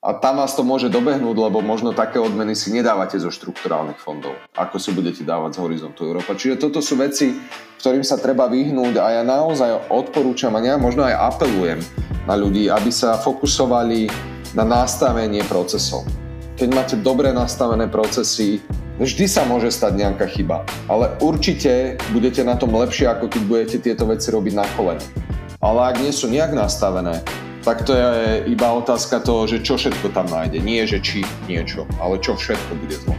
A tam vás to môže dobehnúť, lebo možno také odmeny si nedávate zo štrukturálnych fondov, ako si budete dávať z Horizontu Európa. Čiže toto sú veci, ktorým sa treba vyhnúť a ja naozaj odporúčam a ja možno aj apelujem na ľudí, aby sa fokusovali na nastavenie procesov. Keď máte dobre nastavené procesy, vždy sa môže stať nejaká chyba, ale určite budete na tom lepšie, ako keď budete tieto veci robiť na kolene. Ale ak nie sú nejak nastavené, tak to je iba otázka toho, že čo všetko tam nájde. Nie, že či niečo, ale čo všetko bude zlo.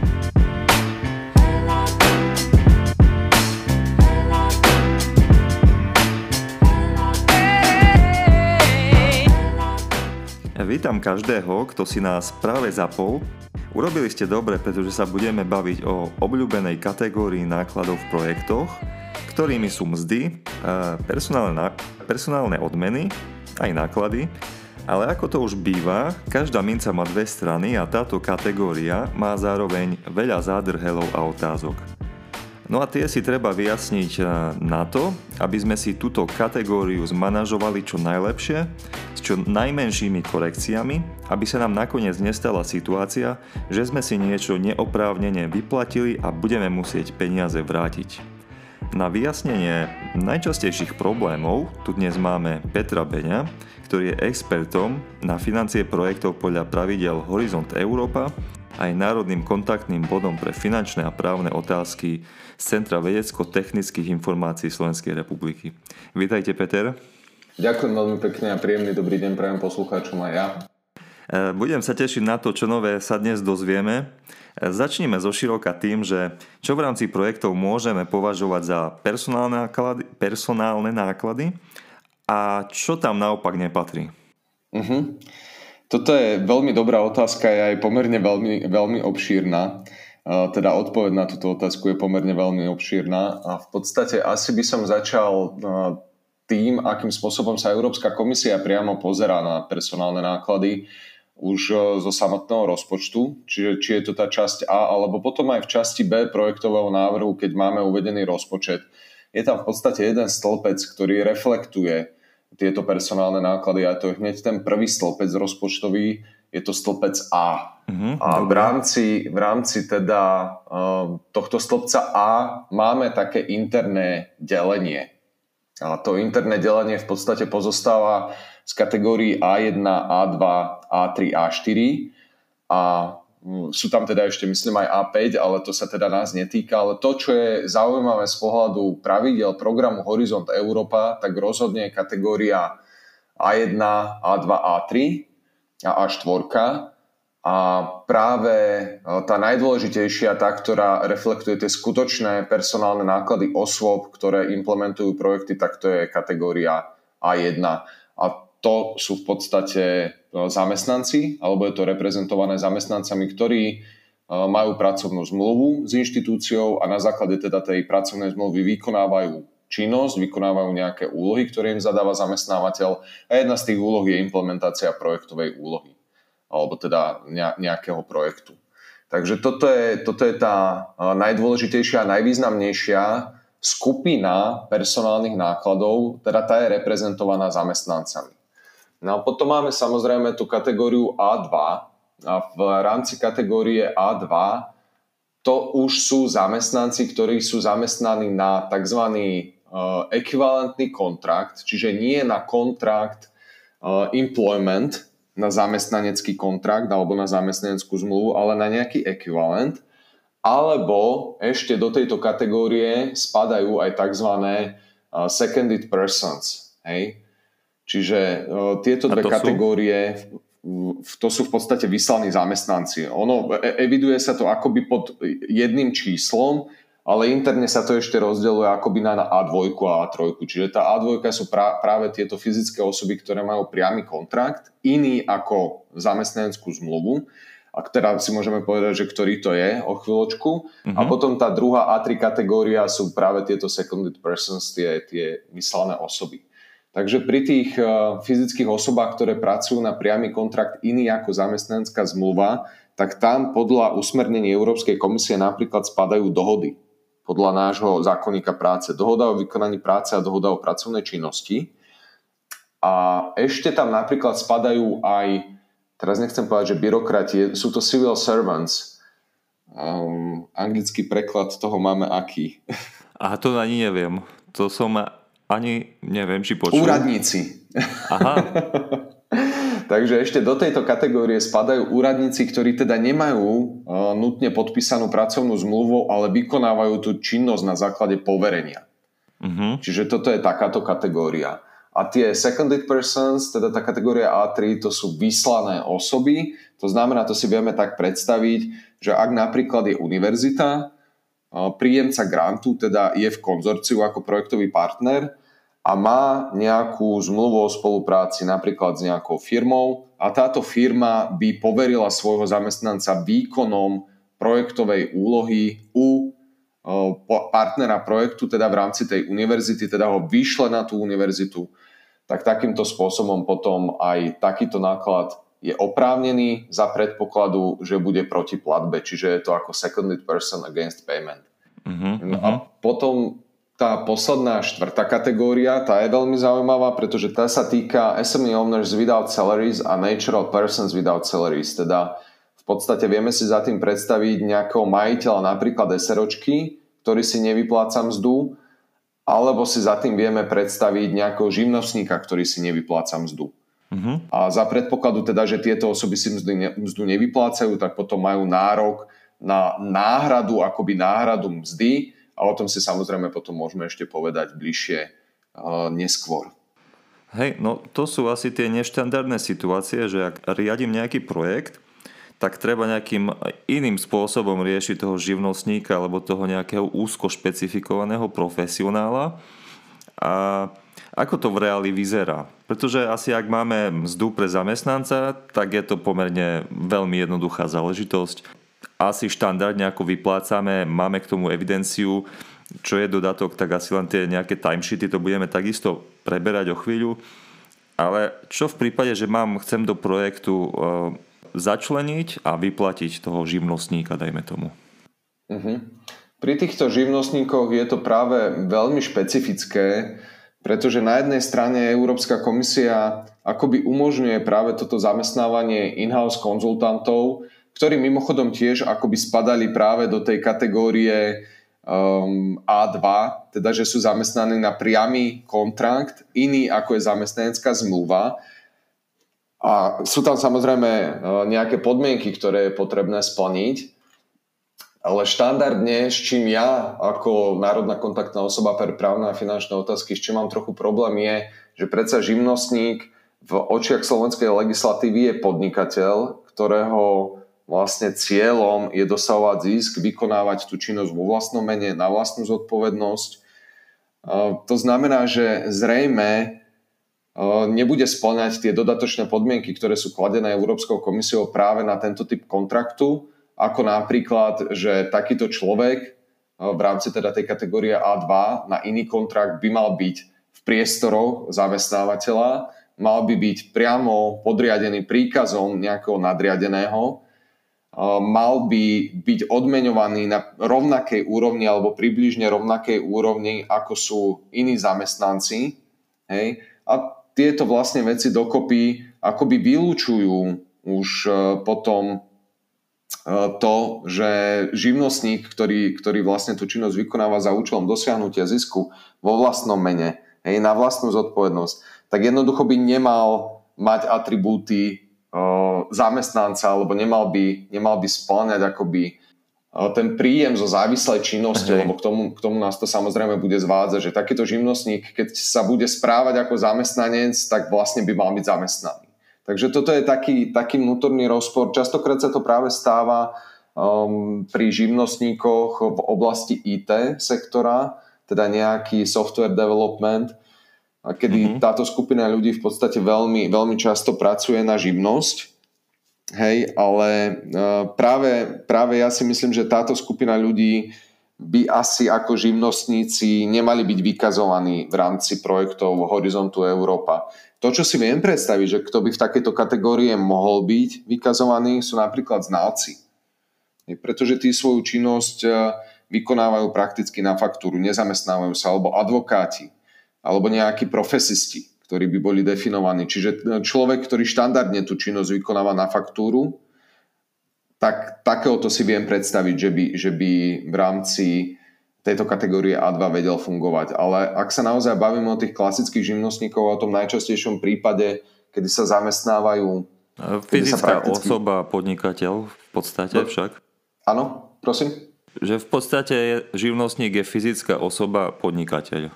Vítam každého, kto si nás práve zapol. Urobili ste dobre, pretože sa budeme baviť o obľúbenej kategórii nákladov v projektoch, ktorými sú mzdy, personálne, personálne odmeny aj náklady, ale ako to už býva, každá minca má dve strany a táto kategória má zároveň veľa zádrhelov a otázok. No a tie si treba vyjasniť eh, na to, aby sme si túto kategóriu zmanažovali čo najlepšie, s čo najmenšími korekciami, aby sa nám nakoniec nestala situácia, že sme si niečo neoprávnene vyplatili a budeme musieť peniaze vrátiť. Na vyjasnenie najčastejších problémov tu dnes máme Petra Beňa, ktorý je expertom na financie projektov podľa pravidel Horizont Európa aj národným kontaktným bodom pre finančné a právne otázky z Centra vedecko-technických informácií Slovenskej republiky. Vítajte, Peter. Ďakujem veľmi pekne a príjemný dobrý deň prajem poslucháčom aj ja. Budem sa tešiť na to, čo nové sa dnes dozvieme. Začneme zo široka tým, že čo v rámci projektov môžeme považovať za personálne náklady, personálne náklady a čo tam naopak nepatrí. Uh-huh. Toto je veľmi dobrá otázka, je pomerne veľmi, veľmi obšírna. Teda odpoveď na túto otázku je pomerne veľmi obšírna a v podstate asi by som začal tým, akým spôsobom sa Európska komisia priamo pozerá na personálne náklady už e, zo samotného rozpočtu, čiže či je to tá časť A, alebo potom aj v časti B projektového návrhu, keď máme uvedený rozpočet. Je tam v podstate jeden stĺpec, ktorý reflektuje tieto personálne náklady a to je hneď ten prvý stĺpec rozpočtový, je to stĺpec A. Uh-huh, a v rámci, v rámci teda uh, tohto stĺpca A máme také interné delenie. A to interné delenie v podstate pozostáva z kategórií A1, A2, A3, A4 a sú tam teda ešte myslím aj A5, ale to sa teda nás netýka, ale to, čo je zaujímavé z pohľadu pravidel programu Horizont Európa, tak rozhodne je kategória A1, A2, A3 a A4 a práve e, tá najdôležitejšia, tá, ktorá reflektuje tie skutočné personálne náklady osôb, ktoré implementujú projekty, tak to je kategória A1. To sú v podstate e, zamestnanci, alebo je to reprezentované zamestnancami, ktorí e, majú pracovnú zmluvu s inštitúciou a na základe teda tej pracovnej zmluvy vykonávajú činnosť, vykonávajú nejaké úlohy, ktoré im zadáva zamestnávateľ a jedna z tých úloh je implementácia projektovej úlohy alebo teda nejakého projektu. Takže toto je, toto je tá e, najdôležitejšia a najvýznamnejšia skupina personálnych nákladov, teda tá je reprezentovaná zamestnancami. No a potom máme samozrejme tú kategóriu A2 a v rámci kategórie A2 to už sú zamestnanci, ktorí sú zamestnaní na tzv. E, ekvivalentný kontrakt, čiže nie na kontrakt e, employment, na zamestnanecký kontrakt alebo na zamestnaneckú zmluvu, ale na nejaký ekvivalent. Alebo ešte do tejto kategórie spadajú aj tzv. E, seconded persons. Hej? Čiže uh, tieto dve kategórie, to sú v podstate vyslaní zamestnanci. Ono, e, eviduje sa to akoby pod jedným číslom, ale interne sa to ešte rozdeľuje akoby na A2 a A3. Čiže tá A2 sú pra, práve tieto fyzické osoby, ktoré majú priamy kontrakt, iný ako zamestnaneckú zmluvu, a ktorá si môžeme povedať, že ktorý to je o chvíľočku. Uh-huh. A mhm. potom tá druhá A3 kategória sú práve tieto seconded persons, tie, tie vyslané osoby. Takže pri tých eh, fyzických osobách, ktoré pracujú na priamy kontrakt iný ako zamestnanecká zmluva, tak tam podľa usmernení Európskej komisie napríklad spadajú dohody. Podľa nášho zákonníka práce. Dohoda o vykonaní práce a dohoda o pracovnej činnosti. A ešte tam napríklad spadajú aj teraz nechcem povedať, že byrokrati, sú to civil servants. Um, anglický preklad toho máme aký? A to ani neviem. To som ani neviem, či počul. Úradníci. Aha. Takže ešte do tejto kategórie spadajú úradníci, ktorí teda nemajú uh, nutne podpísanú pracovnú zmluvu, ale vykonávajú tú činnosť na základe poverenia. Uh-huh. Čiže toto je takáto kategória. A tie seconded persons, teda tá kategória A3, to sú vyslané osoby. To znamená, to si vieme tak predstaviť, že ak napríklad je univerzita, príjemca grantu teda je v konzorciu ako projektový partner a má nejakú zmluvu o spolupráci napríklad s nejakou firmou a táto firma by poverila svojho zamestnanca výkonom projektovej úlohy u partnera projektu, teda v rámci tej univerzity, teda ho vyšle na tú univerzitu, tak takýmto spôsobom potom aj takýto náklad je oprávnený za predpokladu, že bude proti platbe, čiže je to ako seconded person against payment. Uh-huh, no a mhm. potom tá posledná štvrtá kategória, tá je veľmi zaujímavá, pretože tá sa týka SME owners without salaries a natural persons without salaries. Teda v podstate vieme si za tým predstaviť nejakého majiteľa napríklad SROčky, ktorý si nevypláca mzdu alebo si za tým vieme predstaviť nejakého živnostníka, ktorý si nevypláca mzdu. Uh-huh. A za predpokladu teda, že tieto osoby si mzdu, ne, mzdu nevyplácajú, tak potom majú nárok na náhradu, akoby náhradu mzdy a o tom si samozrejme potom môžeme ešte povedať bližšie uh, neskôr. Hej, no to sú asi tie neštandardné situácie, že ak riadím nejaký projekt, tak treba nejakým iným spôsobom riešiť toho živnostníka alebo toho nejakého úzko špecifikovaného profesionála. A ako to v reáli vyzerá? Pretože asi ak máme mzdu pre zamestnanca, tak je to pomerne veľmi jednoduchá záležitosť. Asi štandardne ako vyplácame, máme k tomu evidenciu, čo je dodatok, tak asi len tie nejaké timesheety to budeme takisto preberať o chvíľu. Ale čo v prípade, že mám, chcem do projektu začleniť a vyplatiť toho živnostníka, dajme tomu. Uh-huh. Pri týchto živnostníkoch je to práve veľmi špecifické, pretože na jednej strane Európska komisia akoby umožňuje práve toto zamestnávanie in-house konzultantov, ktorí mimochodom tiež akoby spadali práve do tej kategórie um, A2, teda že sú zamestnaní na priamy kontrakt, iný ako je zamestnanecká zmluva. A sú tam samozrejme e, nejaké podmienky, ktoré je potrebné splniť, ale štandardne, s čím ja ako národná kontaktná osoba pre právne a finančné otázky, s čím mám trochu problém je, že predsa živnostník v očiach slovenskej legislatívy je podnikateľ, ktorého vlastne cieľom je dosahovať zisk, vykonávať tú činnosť vo vlastnom mene, na vlastnú zodpovednosť. To znamená, že zrejme nebude splňať tie dodatočné podmienky, ktoré sú kladené Európskou komisiou práve na tento typ kontraktu, ako napríklad, že takýto človek v rámci teda tej kategórie A2 na iný kontrakt by mal byť v priestoroch zamestnávateľa, mal by byť priamo podriadený príkazom nejakého nadriadeného, mal by byť odmeňovaný na rovnakej úrovni alebo približne rovnakej úrovni, ako sú iní zamestnanci. Hej? A tieto vlastne veci dokopy akoby vylúčujú už e, potom e, to, že živnostník, ktorý, ktorý vlastne tú činnosť vykonáva za účelom dosiahnutia zisku vo vlastnom mene, hej, na vlastnú zodpovednosť, tak jednoducho by nemal mať atribúty zamestnanca, alebo nemal by, nemal by spĺňať akoby ten príjem zo závislej činnosti, lebo k tomu, k tomu nás to samozrejme bude zvádzať, že takýto živnostník, keď sa bude správať ako zamestnanec, tak vlastne by mal byť zamestnaný. Takže toto je taký, taký vnútorný rozpor. Častokrát sa to práve stáva um, pri živnostníkoch v oblasti IT sektora, teda nejaký software development, kedy mm-hmm. táto skupina ľudí v podstate veľmi, veľmi často pracuje na živnosť Hej, ale uh, práve, práve ja si myslím, že táto skupina ľudí by asi ako živnostníci nemali byť vykazovaní v rámci projektov Horizontu Európa. To, čo si viem predstaviť, že kto by v takejto kategórie mohol byť vykazovaný, sú napríklad znalci. Pretože tí svoju činnosť e, vykonávajú prakticky na faktúru, nezamestnávajú sa, alebo advokáti, alebo nejakí profesisti ktorí by boli definovaní. Čiže človek, ktorý štandardne tú činnosť vykonáva na faktúru, tak takéhoto si viem predstaviť, že by, že by v rámci tejto kategórie A2 vedel fungovať. Ale ak sa naozaj bavíme o tých klasických živnostníkov, o tom najčastejšom prípade, kedy sa zamestnávajú... Fyzická sa prakticky... osoba, podnikateľ v podstate no, však. Áno, prosím? Že v podstate živnostník je fyzická osoba, podnikateľ.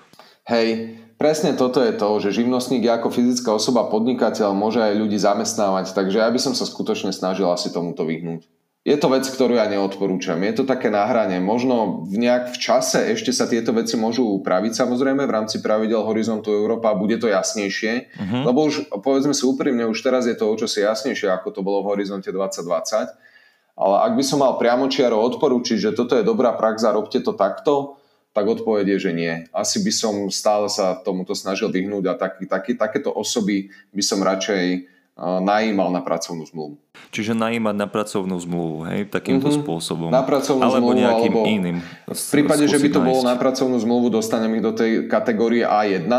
Hej, presne toto je to, že živnostník je ako fyzická osoba, podnikateľ, môže aj ľudí zamestnávať, takže ja by som sa skutočne snažil asi tomuto vyhnúť je to vec, ktorú ja neodporúčam. Je to také náhranie. Možno v nejak v čase ešte sa tieto veci môžu upraviť samozrejme v rámci pravidel Horizontu Európa bude to jasnejšie, uh-huh. lebo už povedzme si úprimne, už teraz je to o čosi jasnejšie, ako to bolo v Horizonte 2020. Ale ak by som mal priamo čiaro odporúčiť, že toto je dobrá prax a robte to takto, tak odpoveď je, že nie. Asi by som stále sa tomuto snažil vyhnúť a taký, taký, takéto osoby by som radšej najímal na pracovnú zmluvu. Čiže najímať na pracovnú zmluvu, hej, takýmto mm-hmm. spôsobom. Na pracovnú alebo zmluvu, nejakým alebo iným. V prípade, že by to nájsť. bolo na pracovnú zmluvu, dostanem ich do tej kategórie A1,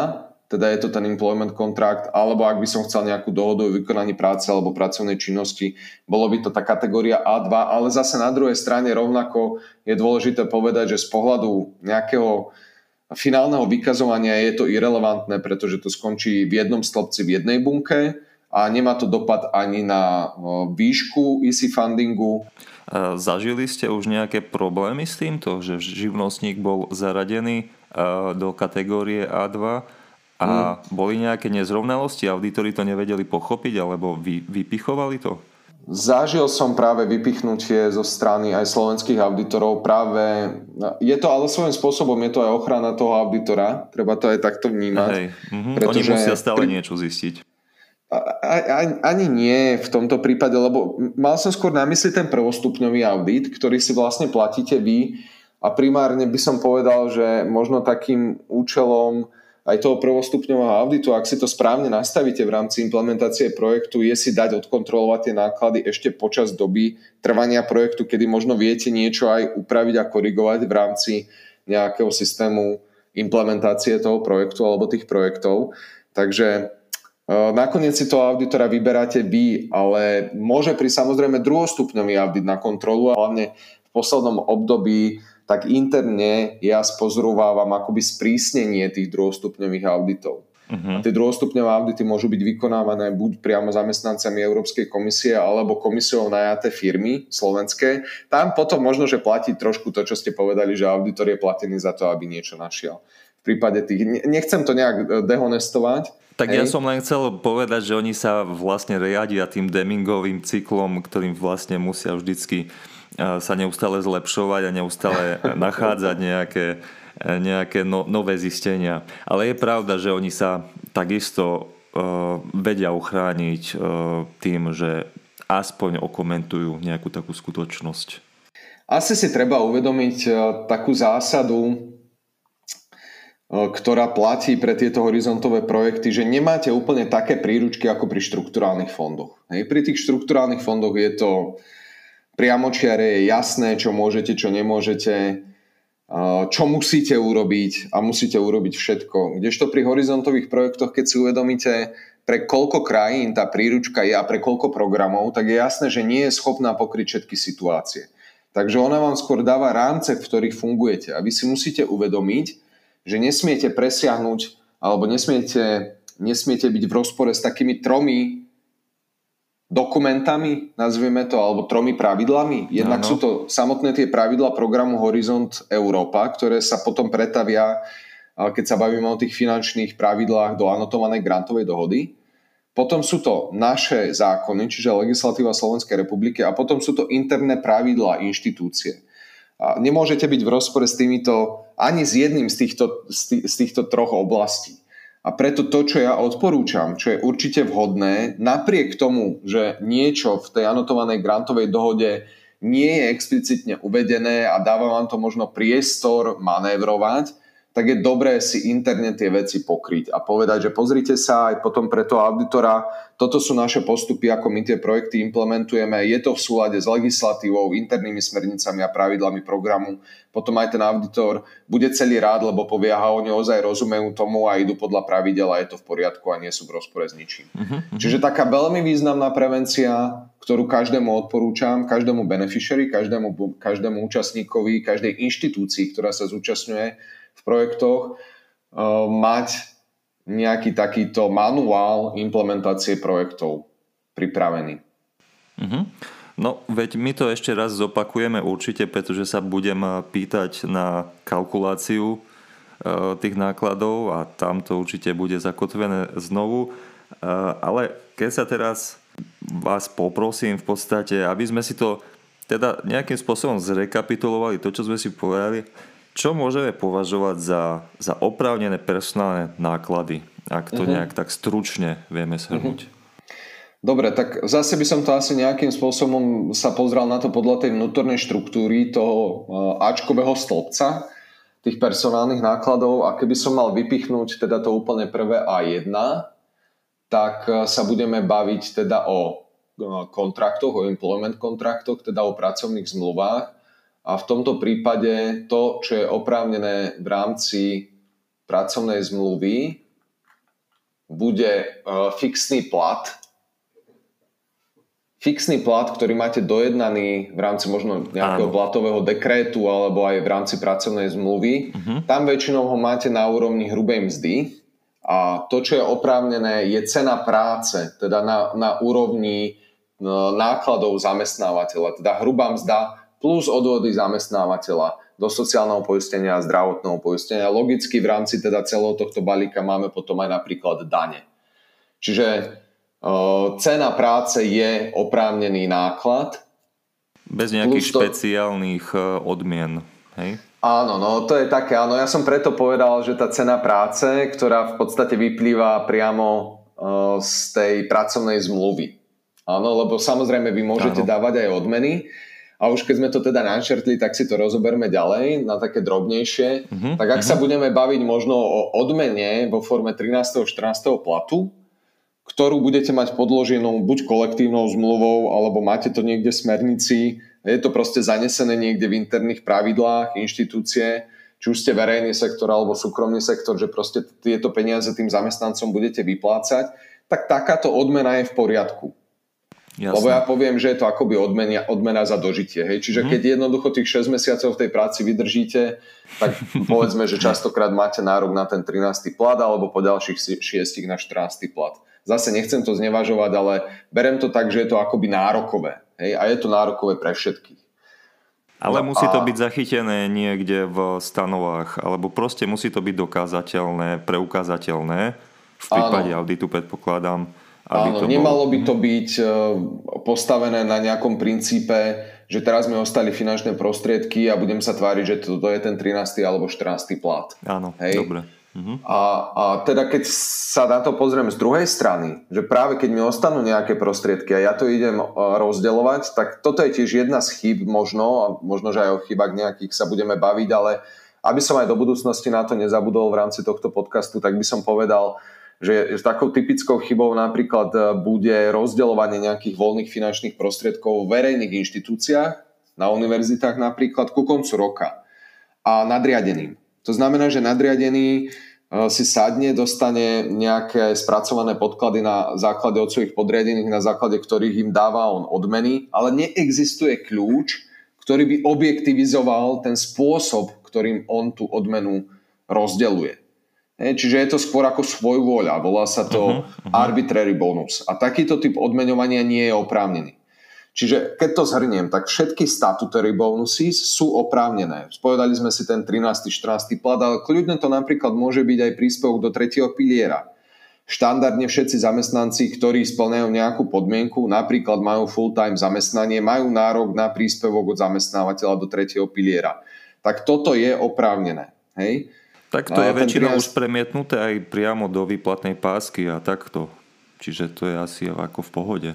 teda je to ten employment contract, alebo ak by som chcel nejakú dohodu o vykonaní práce alebo pracovnej činnosti, bolo by to tá kategória A2, ale zase na druhej strane rovnako je dôležité povedať, že z pohľadu nejakého finálneho vykazovania je to irrelevantné, pretože to skončí v jednom stĺpci v jednej bunke, a nemá to dopad ani na výšku easy fundingu. Zažili ste už nejaké problémy s týmto, že živnostník bol zaradený do kategórie A2 a hmm. boli nejaké nezrovnalosti, auditori to nevedeli pochopiť alebo vy, vypichovali to? Zažil som práve vypichnutie zo strany aj slovenských auditorov. Práve, je to ale svojím spôsobom, je to aj ochrana toho auditora. Treba to aj takto vnímať. Hej. Mhm. Oni musia stále pri... niečo zistiť. Ani nie v tomto prípade, lebo mal som skôr na mysli ten prvostupňový audit, ktorý si vlastne platíte vy a primárne by som povedal, že možno takým účelom aj toho prvostupňového auditu, ak si to správne nastavíte v rámci implementácie projektu, je si dať odkontrolovať tie náklady ešte počas doby trvania projektu, kedy možno viete niečo aj upraviť a korigovať v rámci nejakého systému implementácie toho projektu alebo tých projektov. Takže Nakoniec si toho auditora vyberáte vy, ale môže pri samozrejme druhostupňový audit na kontrolu a hlavne v poslednom období tak interne ja spozorovávam akoby sprísnenie tých druhostupňových auditov. Uh-huh. A tie druhostupňové audity môžu byť vykonávané buď priamo zamestnancami Európskej komisie alebo komisiou najaté firmy slovenské. Tam potom možno, že platí trošku to, čo ste povedali, že auditor je platený za to, aby niečo našiel. V prípade tých, nechcem to nejak e, dehonestovať, tak Hej. ja som len chcel povedať, že oni sa vlastne riadia tým Demingovým cyklom, ktorým vlastne musia vždycky e, sa neustále zlepšovať a neustále nachádzať nejaké, e, nejaké no, nové zistenia. Ale je pravda, že oni sa takisto uh, vedia uchrániť uh, tým, že aspoň okomentujú nejakú takú skutočnosť. Asi si treba uvedomiť uh, takú zásadu, ktorá platí pre tieto horizontové projekty, že nemáte úplne také príručky ako pri štruktúrálnych fondoch. Hej, pri tých štruktúrálnych fondoch je to priamočiare, je jasné, čo môžete, čo nemôžete, čo musíte urobiť a musíte urobiť všetko. Kdežto pri horizontových projektoch, keď si uvedomíte, pre koľko krajín tá príručka je a pre koľko programov, tak je jasné, že nie je schopná pokryť všetky situácie. Takže ona vám skôr dáva rámce, v ktorých fungujete. A vy si musíte uvedomiť, že nesmiete presiahnuť alebo nesmiete, nesmiete byť v rozpore s takými tromi dokumentami, nazvieme to, alebo tromi pravidlami. Jednak no, no. sú to samotné tie pravidla programu Horizont Európa, ktoré sa potom pretavia, keď sa bavíme o tých finančných pravidlách do anotovanej grantovej dohody. Potom sú to naše zákony, čiže legislatíva Slovenskej republiky a potom sú to interné pravidlá inštitúcie. A nemôžete byť v rozpore s týmito ani s jedným z týchto, z týchto troch oblastí. A preto to, čo ja odporúčam, čo je určite vhodné, napriek tomu, že niečo v tej anotovanej grantovej dohode nie je explicitne uvedené a dáva vám to možno priestor manévrovať, tak je dobré si interne tie veci pokryť a povedať, že pozrite sa aj potom pre toho auditora, toto sú naše postupy, ako my tie projekty implementujeme, je to v súlade s legislatívou, internými smernicami a pravidlami programu. Potom aj ten auditor bude celý rád, lebo povie, aha, oni ozaj rozumejú tomu a idú podľa pravidel a je to v poriadku a nie sú v rozpore s ničím. Uh-huh. Čiže taká veľmi významná prevencia, ktorú každému odporúčam, každému beneficiary, každému, každému účastníkovi, každej inštitúcii, ktorá sa zúčastňuje v projektoch, uh, mať nejaký takýto manuál implementácie projektov pripravený. Uh-huh. No, veď my to ešte raz zopakujeme určite, pretože sa budem pýtať na kalkuláciu uh, tých nákladov a tam to určite bude zakotvené znovu. Ale keď sa teraz vás poprosím v podstate, aby sme si to teda nejakým spôsobom zrekapitulovali to, čo sme si povedali, čo môžeme považovať za, za oprávnené personálne náklady, ak to uh-huh. nejak tak stručne vieme shrnúť? Uh-huh. Dobre, tak zase by som to asi nejakým spôsobom sa pozrel na to podľa tej vnútornej štruktúry toho Ačkového stĺpca, tých personálnych nákladov a keby som mal vypichnúť teda to úplne prvé A1, tak sa budeme baviť teda o kontraktoch, o employment kontraktoch, teda o pracovných zmluvách a v tomto prípade to, čo je oprávnené v rámci pracovnej zmluvy, bude e, fixný plat. Fixný plat, ktorý máte dojednaný v rámci možno nejakého platového dekrétu alebo aj v rámci pracovnej zmluvy. Uh-huh. Tam väčšinou ho máte na úrovni hrubej mzdy. A to, čo je oprávnené, je cena práce, teda na, na úrovni e, nákladov zamestnávateľa. Teda hrubá mzda plus odvody zamestnávateľa do sociálneho poistenia a zdravotného poistenia. Logicky v rámci teda celého tohto balíka máme potom aj napríklad dane. Čiže e, cena práce je oprávnený náklad. Bez nejakých to... špeciálnych e, odmien. Hej? Áno, no to je také, áno, ja som preto povedal, že tá cena práce, ktorá v podstate vyplýva priamo e, z tej pracovnej zmluvy. Áno, lebo samozrejme vy môžete áno. dávať aj odmeny, a už keď sme to teda načrtli, tak si to rozoberme ďalej na také drobnejšie. Uh-huh, tak ak uh-huh. sa budeme baviť možno o odmene vo forme 13. 14. platu, ktorú budete mať podloženú buď kolektívnou zmluvou, alebo máte to niekde v smernici, je to proste zanesené niekde v interných pravidlách inštitúcie, či už ste verejný sektor alebo súkromný sektor, že proste tieto peniaze tým zamestnancom budete vyplácať, tak takáto odmena je v poriadku. Jasne. Lebo ja poviem, že je to akoby odmena, odmena za dožitie. Hej? Čiže mm. keď jednoducho tých 6 mesiacov v tej práci vydržíte, tak povedzme, že častokrát máte nárok na ten 13. plat alebo po ďalších 6 na 14. plat. Zase nechcem to znevažovať, ale berem to tak, že je to akoby nárokové. Hej? A je to nárokové pre všetkých. Ale no musí to byť zachytené niekde v stanovách, alebo proste musí to byť dokázateľné, preukázateľné. V prípade Áno. auditu predpokladám aby Áno, to nemalo bolo... by to mhm. byť e, postavené na nejakom princípe, že teraz mi ostali finančné prostriedky a budem sa tváriť, že toto je ten 13. alebo 14. plat. Áno, Hej? dobre. Uh-huh. A, a teda keď sa na to pozriem z druhej strany, že práve keď mi ostanú nejaké prostriedky a ja to idem e, rozdeľovať, tak toto je tiež jedna z chyb možno, a možno, že aj o chybách nejakých sa budeme baviť, ale aby som aj do budúcnosti na to nezabudol v rámci tohto podcastu, tak by som povedal, že takou typickou chybou napríklad e, bude rozdeľovanie nejakých voľných finančných prostriedkov v verejných inštitúciách, na univerzitách napríklad, ku koncu roka a nadriadeným. To znamená, že nadriadený e, si sadne, dostane nejaké spracované podklady na základe od svojich podriadených, na základe ktorých im dáva on odmeny, ale neexistuje kľúč, ktorý by objektivizoval ten spôsob, ktorým on tú odmenu rozdeľuje. Čiže je to skôr ako svoj vôľa, volá sa to uh-huh, uh-huh. arbitrary bonus. A takýto typ odmeňovania nie je oprávnený. Čiže keď to zhrniem, tak všetky statutory bonusy sú oprávnené. Spovedali sme si ten 13. 14. plat, ale kľudne to napríklad môže byť aj príspevok do tretieho piliera. Štandardne všetci zamestnanci, ktorí splňajú nejakú podmienku, napríklad majú full-time zamestnanie, majú nárok na príspevok od zamestnávateľa do tretieho piliera. Tak toto je oprávnené. Hej? Tak to no, je väčšinou príjazd... už premietnuté aj priamo do výplatnej pásky a takto. Čiže to je asi ako v pohode.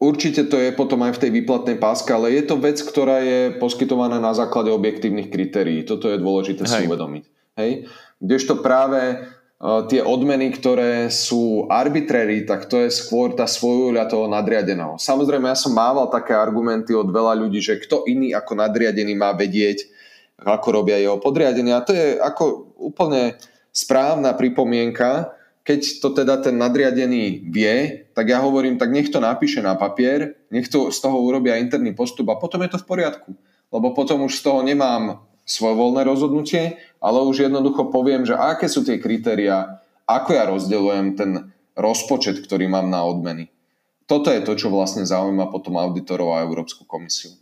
Určite to je potom aj v tej výplatnej páske, ale je to vec, ktorá je poskytovaná na základe objektívnych kritérií. Toto je dôležité Hej. si uvedomiť. Hej? Kdežto práve tie odmeny, ktoré sú arbitrary, tak to je skôr tá svojúľa toho nadriadeného. Samozrejme, ja som mával také argumenty od veľa ľudí, že kto iný ako nadriadený má vedieť, ako robia jeho podriadenia. A to je ako úplne správna pripomienka, keď to teda ten nadriadený vie, tak ja hovorím, tak nech to napíše na papier, nech to z toho urobia interný postup a potom je to v poriadku. Lebo potom už z toho nemám svojvoľné rozhodnutie, ale už jednoducho poviem, že aké sú tie kritéria, ako ja rozdeľujem ten rozpočet, ktorý mám na odmeny. Toto je to, čo vlastne zaujíma potom auditorov a Európsku komisiu.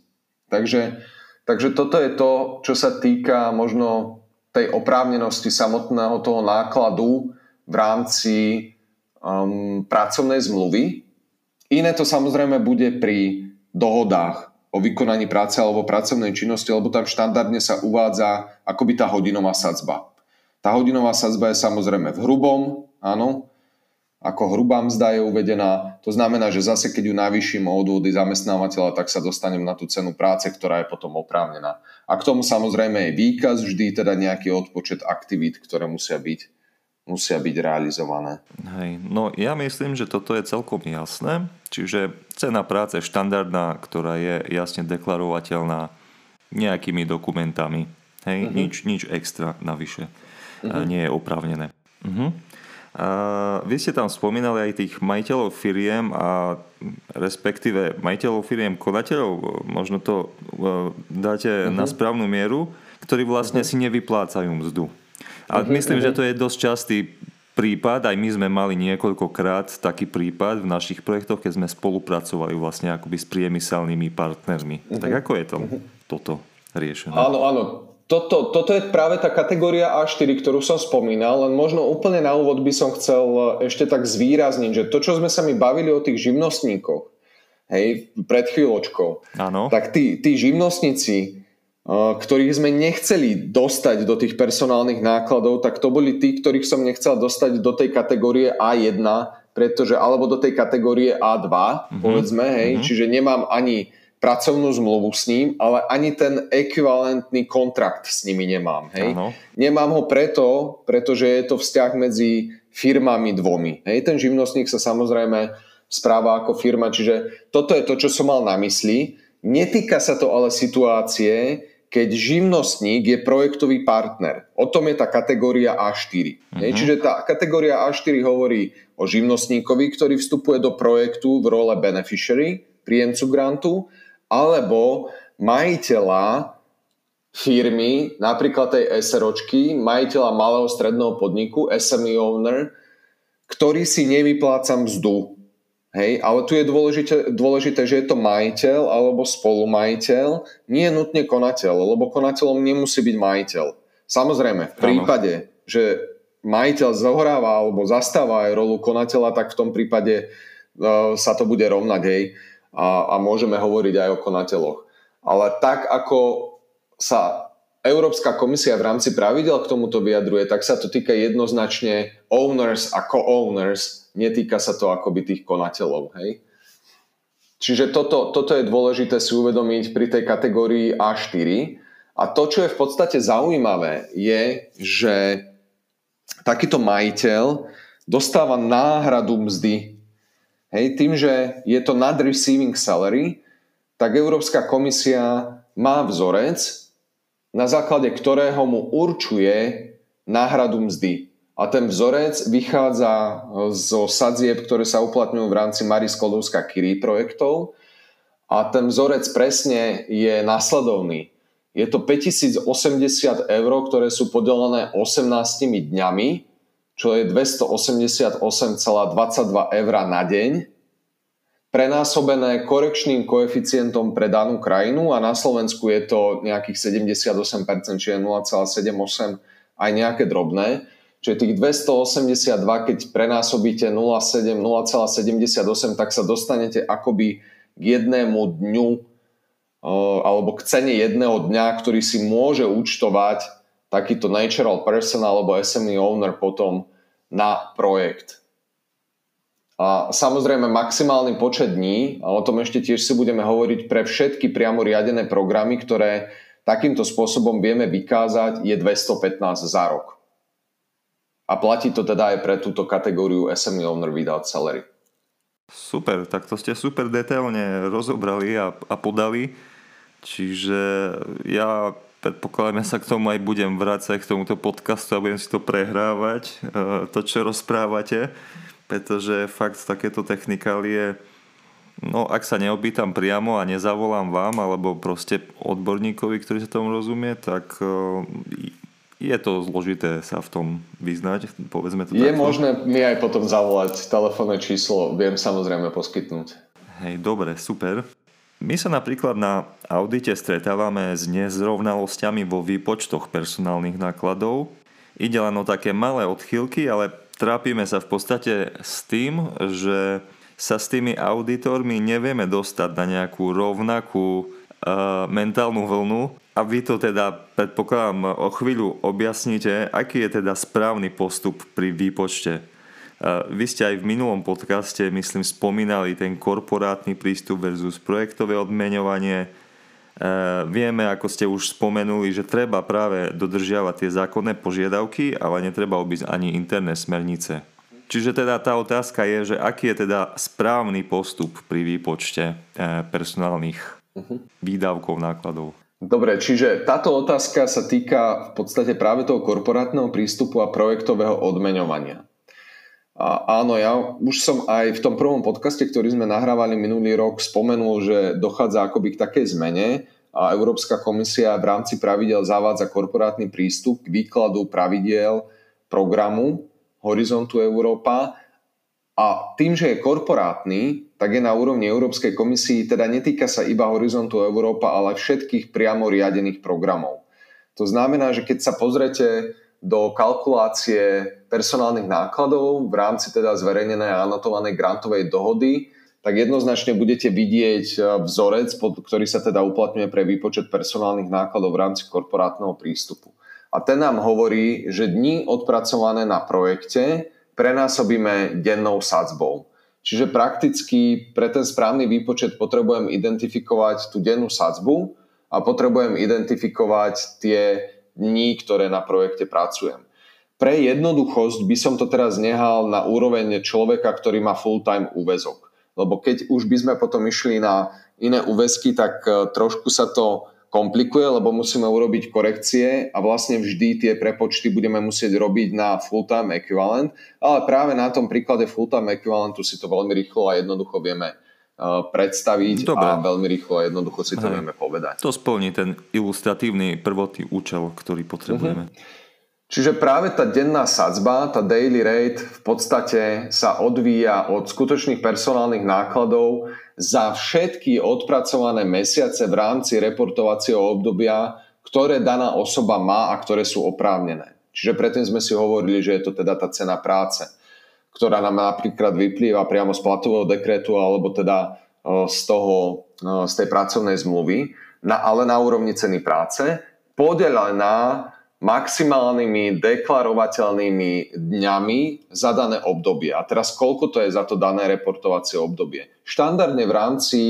Takže, takže toto je to, čo sa týka možno tej oprávnenosti samotného toho nákladu v rámci um, pracovnej zmluvy. Iné to samozrejme bude pri dohodách o vykonaní práce alebo pracovnej činnosti, lebo tam štandardne sa uvádza akoby tá hodinová sadzba. Tá hodinová sadzba je samozrejme v hrubom, áno, ako hrubá mzda je uvedená. To znamená, že zase keď ju navýšim o odvody zamestnávateľa, tak sa dostanem na tú cenu práce, ktorá je potom oprávnená. A k tomu samozrejme je výkaz, vždy teda nejaký odpočet aktivít, ktoré musia byť musia byť realizované. Hej, no ja myslím, že toto je celkom jasné. Čiže cena práce štandardná, ktorá je jasne deklarovateľná nejakými dokumentami. Hej, uh-huh. nič, nič extra navyše uh-huh. nie je oprávnené. Uh-huh. A vy ste tam spomínali aj tých majiteľov firiem a respektíve majiteľov firiem konateľov, možno to uh, dáte uh-huh. na správnu mieru, ktorí vlastne uh-huh. si nevyplácajú mzdu. A uh-huh, myslím, uh-huh. že to je dosť častý prípad, aj my sme mali niekoľkokrát taký prípad v našich projektoch, keď sme spolupracovali vlastne akoby s priemyselnými partnermi. Uh-huh. Tak ako je to uh-huh. toto riešené? Áno, áno. Toto, toto je práve tá kategória A4, ktorú som spomínal, len možno úplne na úvod by som chcel ešte tak zvýrazniť, že to, čo sme sa mi bavili o tých živnostníkoch, hej, pred chvíľočkou, Áno. tak tí, tí živnostníci, ktorých sme nechceli dostať do tých personálnych nákladov, tak to boli tí, ktorých som nechcel dostať do tej kategórie A1, pretože, alebo do tej kategórie A2, mm-hmm. povedzme, hej, mm-hmm. čiže nemám ani pracovnú zmluvu s ním, ale ani ten ekvivalentný kontrakt s nimi nemám. Hej. Nemám ho preto, pretože je to vzťah medzi firmami dvomi. Hej. Ten živnostník sa samozrejme správa ako firma, čiže toto je to, čo som mal na mysli. Netýka sa to ale situácie, keď živnostník je projektový partner. O tom je tá kategória A4. Uh-huh. Čiže tá kategória A4 hovorí o živnostníkovi, ktorý vstupuje do projektu v role beneficiary, príjemcu grantu, alebo majiteľa firmy, napríklad tej SROčky, majiteľa malého stredného podniku, SME owner, ktorý si nevypláca mzdu. Hej, ale tu je dôležité, dôležité, že je to majiteľ alebo spolumajiteľ, nie je nutne konateľ, lebo konateľom nemusí byť majiteľ. Samozrejme, v prípade, ano. že majiteľ zohráva alebo zastáva aj rolu konateľa, tak v tom prípade uh, sa to bude rovnať, hej, a, a môžeme hovoriť aj o konateľoch. Ale tak, ako sa Európska komisia v rámci pravidel k tomuto vyjadruje, tak sa to týka jednoznačne owners a co-owners, netýka sa to akoby tých konateľov. Hej? Čiže toto, toto je dôležité si uvedomiť pri tej kategórii A4. A to, čo je v podstate zaujímavé, je, že takýto majiteľ dostáva náhradu mzdy. Hej, tým, že je to nad receiving salary, tak Európska komisia má vzorec, na základe ktorého mu určuje náhradu mzdy. A ten vzorec vychádza zo sadzieb, ktoré sa uplatňujú v rámci Marie Sklodovská Curie projektov. A ten vzorec presne je následovný. Je to 5080 eur, ktoré sú podelené 18 dňami, čo je 288,22 eur na deň, prenásobené korekčným koeficientom pre danú krajinu a na Slovensku je to nejakých 78%, čiže 0,78 aj nejaké drobné. Čiže tých 282, keď prenásobíte 0,7, 0,78, tak sa dostanete akoby k jednému dňu alebo k cene jedného dňa, ktorý si môže účtovať takýto natural person alebo SME owner potom na projekt. A samozrejme maximálny počet dní, a o tom ešte tiež si budeme hovoriť pre všetky priamo riadené programy, ktoré takýmto spôsobom vieme vykázať, je 215 za rok. A platí to teda aj pre túto kategóriu SME Owner Without Salary. Super, tak to ste super detailne rozobrali a, a podali. Čiže ja predpokladám, ja sa k tomu aj budem vrácať k tomuto podcastu a budem si to prehrávať, e, to, čo rozprávate, pretože fakt takéto technikálie, no ak sa neopýtam priamo a nezavolám vám, alebo proste odborníkovi, ktorý sa tomu rozumie, tak e, je to zložité sa v tom vyznať, povedzme to Je takto. možné mi aj potom zavolať, telefónne číslo viem samozrejme poskytnúť. Hej, dobre, super. My sa napríklad na audite stretávame s nezrovnalosťami vo výpočtoch personálnych nákladov. Ide len o také malé odchýlky, ale trápime sa v podstate s tým, že sa s tými auditormi nevieme dostať na nejakú rovnakú uh, mentálnu vlnu a vy to teda, predpokladám, o chvíľu objasníte, aký je teda správny postup pri výpočte. Vy ste aj v minulom podcaste, myslím, spomínali ten korporátny prístup versus projektové odmeňovanie. Vieme, ako ste už spomenuli, že treba práve dodržiavať tie zákonné požiadavky, ale netreba obísť ani interné smernice. Čiže teda tá otázka je, že aký je teda správny postup pri výpočte eh, personálnych uh-huh. výdavkov, nákladov. Dobre, čiže táto otázka sa týka v podstate práve toho korporátneho prístupu a projektového odmeňovania. A áno, ja už som aj v tom prvom podcaste, ktorý sme nahrávali minulý rok, spomenul, že dochádza akoby k takej zmene a Európska komisia v rámci pravidel zavádza korporátny prístup k výkladu pravidiel programu Horizontu Európa a tým, že je korporátny, tak je na úrovni Európskej komisii, teda netýka sa iba Horizontu Európa, ale všetkých priamo riadených programov. To znamená, že keď sa pozrete do kalkulácie personálnych nákladov v rámci teda zverejnenej a anotovanej grantovej dohody, tak jednoznačne budete vidieť e, vzorec, ktorý sa teda uplatňuje pre výpočet personálnych nákladov v rámci korporátneho prístupu. A ten nám hovorí, že dni odpracované na projekte prenásobíme dennou sadzbou. Čiže prakticky pre ten správny výpočet potrebujem identifikovať tú dennú sadzbu a potrebujem identifikovať tie dní, ktoré na projekte pracujem. Pre jednoduchosť by som to teraz nehal na úroveň človeka, ktorý má full-time úvezok. Lebo keď už by sme potom išli na iné úväzky, tak eh, trošku sa to komplikuje, lebo musíme urobiť korekcie a vlastne vždy tie prepočty budeme musieť robiť na full-time equivalent, ale práve na tom príklade full-time equivalentu si to veľmi rýchlo a jednoducho vieme predstaviť Dobre. a veľmi rýchlo a jednoducho si to Hej. vieme povedať. To splní ten ilustratívny prvotný účel, ktorý potrebujeme. Uh-huh. Čiže práve tá denná sadzba, tá daily rate v podstate sa odvíja od skutočných personálnych nákladov za všetky odpracované mesiace v rámci reportovacieho obdobia, ktoré daná osoba má a ktoré sú oprávnené. Čiže predtým sme si hovorili, že je to teda tá cena práce, ktorá nám napríklad vyplýva priamo z platového dekretu alebo teda z, toho, z tej pracovnej zmluvy, na, ale na úrovni ceny práce, podelená maximálnymi deklarovateľnými dňami za dané obdobie. A teraz koľko to je za to dané reportovacie obdobie? Štandardne v rámci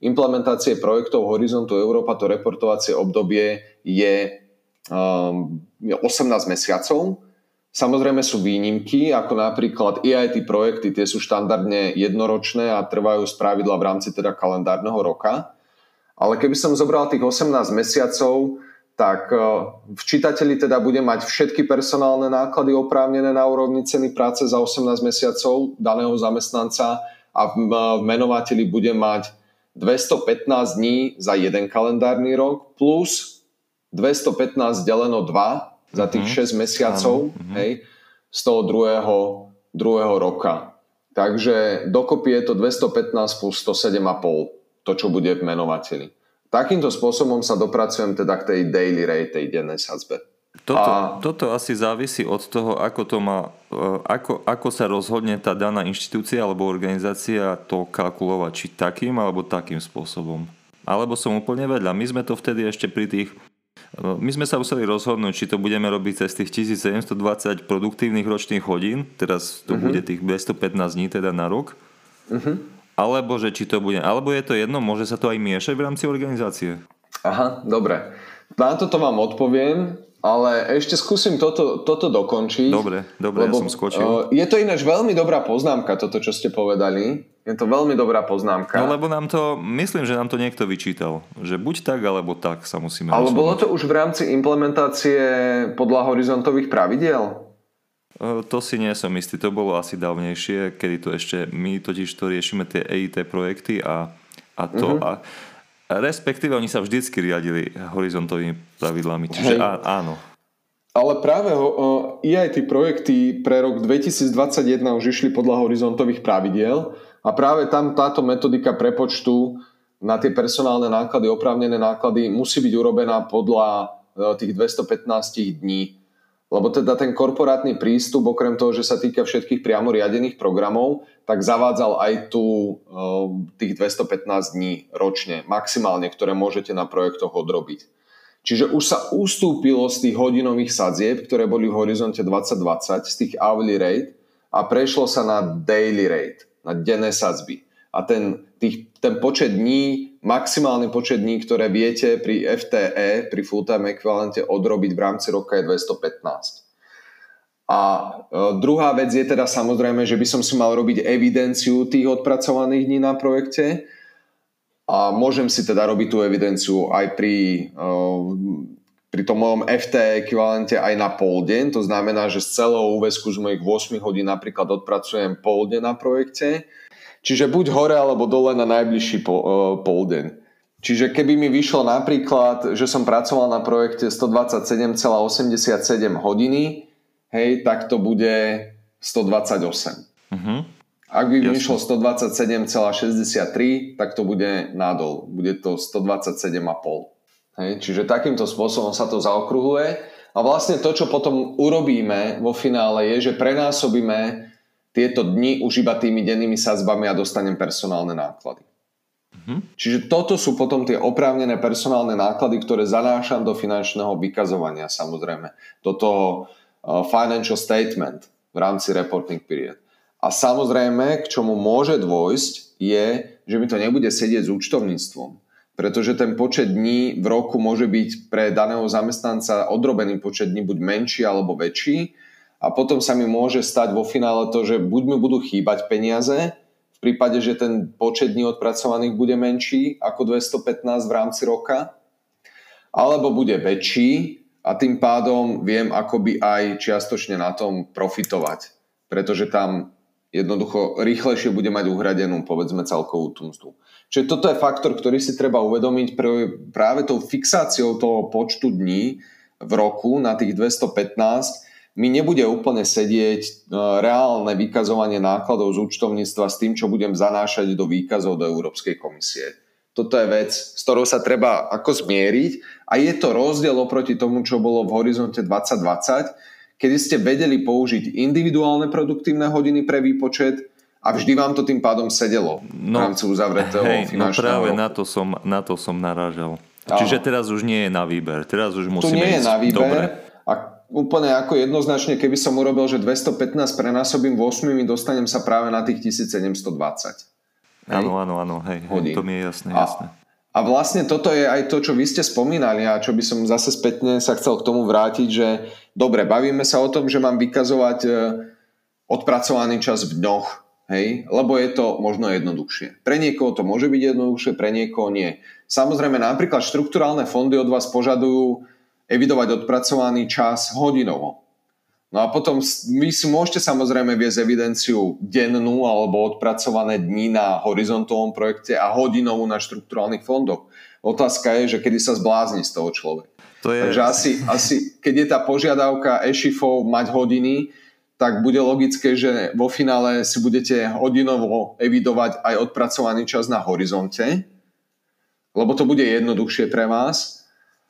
implementácie projektov Horizontu Európa to reportovacie obdobie je um, 18 mesiacov. Samozrejme sú výnimky, ako napríklad EIT projekty, tie sú štandardne jednoročné a trvajú z pravidla v rámci teda kalendárneho roka. Ale keby som zobral tých 18 mesiacov, tak e, v čitateľi teda bude mať všetky personálne náklady oprávnené na úrovni ceny práce za 18 mesiacov daného zamestnanca a v e, menovateľi bude mať 215 dní za jeden kalendárny rok plus 215 deleno 2 za tých. Mhm. 6 mesiacov uh-huh. hej, z toho druhého, druhého roka. Takže dokopy je to 215 plus 107,5 to, čo bude v menovateľi. Takýmto spôsobom sa dopracujem teda k tej daily rate, tej dennej sadzbe. Toto, a... toto asi závisí od toho, ako, to má, e, ako, ako sa rozhodne tá daná inštitúcia alebo organizácia to kalkulovať, či takým alebo takým spôsobom. Alebo som úplne vedľa. My sme to vtedy ešte pri tých my sme sa museli rozhodnúť, či to budeme robiť cez tých 1720 produktívnych ročných hodín, teraz to uh-huh. bude tých 215 dní teda na rok. Uh-huh. Alebo že či to bude, alebo je to jedno, môže sa to aj miešať v rámci organizácie? Aha, dobre. Na toto vám odpoviem, ale ešte skúsim toto, toto dokončiť. Dobre, dobre, lebo, ja som skočil. Je to ináč veľmi dobrá poznámka, toto, čo ste povedali. Je to veľmi dobrá poznámka. No lebo nám to, myslím, že nám to niekto vyčítal. Že buď tak, alebo tak sa musíme Ale rozhodnúť. bolo to už v rámci implementácie podľa horizontových pravidiel? To si nie som istý, to bolo asi dávnejšie, kedy to ešte, my totiž to riešime tie EIT projekty a, a to uh-huh. a respektíve oni sa vždycky riadili horizontovými pravidlami, čiže á, áno. Ale práve uh, EIT projekty pre rok 2021 už išli podľa horizontových pravidiel a práve tam táto metodika prepočtu na tie personálne náklady, oprávnené náklady musí byť urobená podľa uh, tých 215 dní lebo teda ten korporátny prístup, okrem toho, že sa týka všetkých priamo riadených programov, tak zavádzal aj tu ehm, tých 215 dní ročne, maximálne, ktoré môžete na projektoch odrobiť. Čiže už sa ustúpilo z tých hodinových sadzieb, ktoré boli v horizonte 2020, z tých hourly rate a prešlo sa na daily rate, na denné sadzby. A ten, tých, ten počet dní Maximálny počet dní, ktoré viete pri FTE, pri full-time ekvivalente odrobiť v rámci roka je 215. A e, druhá vec je teda samozrejme, že by som si mal robiť evidenciu tých odpracovaných dní na projekte a môžem si teda robiť tú evidenciu aj pri, e, pri tom mojom FT ekvivalente aj na pol deň. To znamená, že z celého úvesku z mojich 8 hodín napríklad odpracujem pol deň na projekte Čiže buď hore alebo dole na najbližší pol, uh, pol deň. Čiže keby mi vyšlo napríklad, že som pracoval na projekte 127,87 hodiny, hej, tak to bude 128. Uh-huh. Mhm. Ak by mi vyšlo 127,63, tak to bude nadol. Bude to 127,5. Hej, čiže takýmto spôsobom sa to zaokruhuje. A vlastne to, čo potom urobíme vo finále, je, že prenásobíme tieto dni už iba tými dennými sadzbami a dostanem personálne náklady. Mm-hmm. Čiže toto sú potom tie oprávnené personálne náklady, ktoré zanášam do finančného vykazovania samozrejme, do toho uh, financial statement v rámci reporting period. A samozrejme, k čomu môže dôjsť, je, že mi to nebude sedieť s účtovníctvom. Pretože ten počet dní v roku môže byť pre daného zamestnanca odrobený počet dní buď menší alebo väčší a potom sa mi môže stať vo finále to, že buď mi budú chýbať peniaze, v prípade, že ten počet dní odpracovaných bude menší ako 215 v rámci roka, alebo bude väčší a tým pádom viem akoby aj čiastočne na tom profitovať, pretože tam jednoducho rýchlejšie bude mať uhradenú povedzme celkovú tú mzdu. Čiže toto je faktor, ktorý si treba uvedomiť práve tou fixáciou toho počtu dní v roku na tých 215 mi nebude úplne sedieť e, reálne vykazovanie nákladov z účtovníctva s tým, čo budem zanášať do výkazov do Európskej komisie. Toto je vec, s ktorou sa treba ako zmieriť a je to rozdiel oproti tomu, čo bolo v horizonte 2020, kedy ste vedeli použiť individuálne produktívne hodiny pre výpočet a vždy vám to tým pádom sedelo no, v rámci uzavretého hej, no finančného no práve roku. na to som, na to som narážal. Čiže teraz už nie je na výber. Teraz už musíme Tu nie je na výber. Dobre. A úplne ako jednoznačne, keby som urobil, že 215 prenásobím 8, dostanem sa práve na tých 1720. Áno, áno, áno, hej, hej, to mi je jasné, a, jasné. A vlastne toto je aj to, čo vy ste spomínali a čo by som zase spätne sa chcel k tomu vrátiť, že dobre, bavíme sa o tom, že mám vykazovať e, odpracovaný čas v dňoch, hej, lebo je to možno jednoduchšie. Pre niekoho to môže byť jednoduchšie, pre niekoho nie. Samozrejme, napríklad štrukturálne fondy od vás požadujú evidovať odpracovaný čas hodinovo. No a potom vy si môžete samozrejme viesť evidenciu dennú alebo odpracované dní na horizontovom projekte a hodinovú na štruktúrálnych fondoch. Otázka je, že kedy sa zblázni z toho človek. To je... Takže asi, asi, keď je tá požiadavka e-shifov mať hodiny, tak bude logické, že vo finále si budete hodinovo evidovať aj odpracovaný čas na horizonte, lebo to bude jednoduchšie pre vás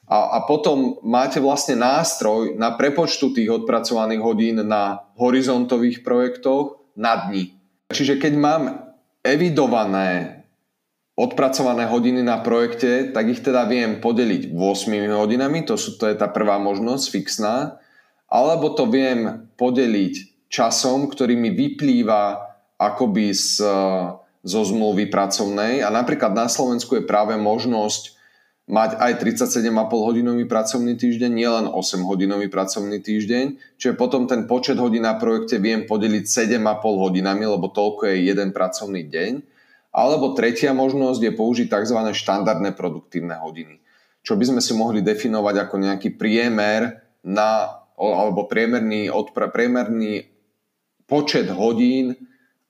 a, a potom máte vlastne nástroj na prepočtu tých odpracovaných hodín na horizontových projektoch na dni. Čiže keď mám evidované odpracované hodiny na projekte, tak ich teda viem podeliť 8 hodinami, to, sú, to je tá prvá možnosť fixná, alebo to viem podeliť časom, ktorý mi vyplýva akoby z, zo zmluvy pracovnej a napríklad na Slovensku je práve možnosť mať aj 37,5 hodinový pracovný týždeň, nielen 8 hodinový pracovný týždeň, čiže potom ten počet hodín na projekte viem podeliť 7,5 hodinami, lebo toľko je jeden pracovný deň. Alebo tretia možnosť je použiť tzv. štandardné produktívne hodiny, čo by sme si mohli definovať ako nejaký priemer na, alebo priemerný, odpra, priemerný počet hodín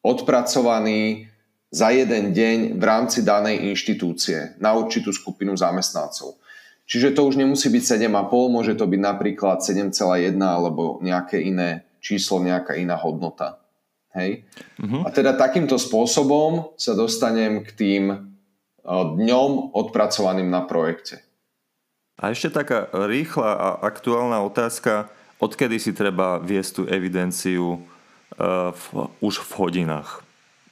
odpracovaný za jeden deň v rámci danej inštitúcie na určitú skupinu zamestnancov. Čiže to už nemusí byť 7,5, môže to byť napríklad 7,1 alebo nejaké iné číslo, nejaká iná hodnota. Hej? Uh-huh. A teda takýmto spôsobom sa dostanem k tým e, dňom odpracovaným na projekte. A ešte taká rýchla a aktuálna otázka, odkedy si treba viesť tú evidenciu uh, v, už v hodinách?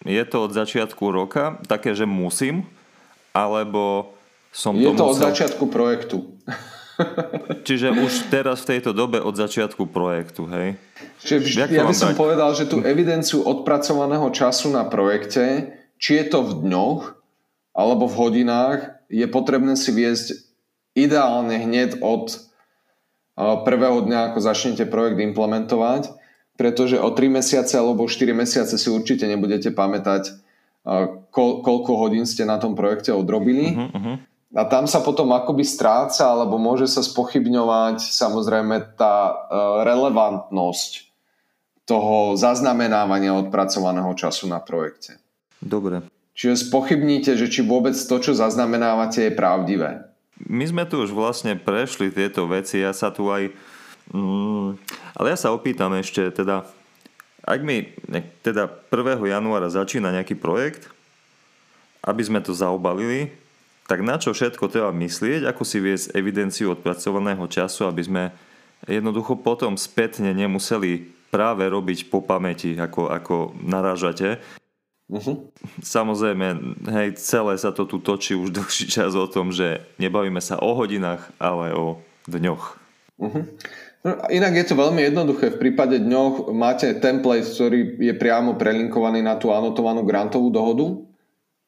Je to od začiatku roka také, že musím, alebo som Je to, to musel... od začiatku projektu. Čiže už teraz v tejto dobe od začiatku projektu, hej? Čiže vždy, ja by som dať? povedal, že tú evidenciu odpracovaného času na projekte, či je to v dňoch alebo v hodinách, je potrebné si viesť ideálne hneď od prvého dňa, ako začnete projekt implementovať pretože o 3 mesiace alebo 4 mesiace si určite nebudete pamätať, koľko hodín ste na tom projekte odrobili. Uh-huh, uh-huh. A tam sa potom akoby stráca, alebo môže sa spochybňovať samozrejme tá relevantnosť toho zaznamenávania odpracovaného času na projekte. Dobre. Čiže spochybníte, že či vôbec to, čo zaznamenávate, je pravdivé. My sme tu už vlastne prešli tieto veci. Ja sa tu aj Mm, ale ja sa opýtam ešte, teda, ak mi teda 1. januára začína nejaký projekt, aby sme to zaobalili, tak na čo všetko treba myslieť, ako si viesť evidenciu odpracovaného času, aby sme jednoducho potom spätne nemuseli práve robiť po pamäti, ako, ako narážate. Uh-huh. Samozrejme, hej, celé sa to tu točí už dlhší čas o tom, že nebavíme sa o hodinách, ale o dňoch. Uh-huh. No, inak je to veľmi jednoduché. V prípade dňoch máte template, ktorý je priamo prelinkovaný na tú anotovanú grantovú dohodu,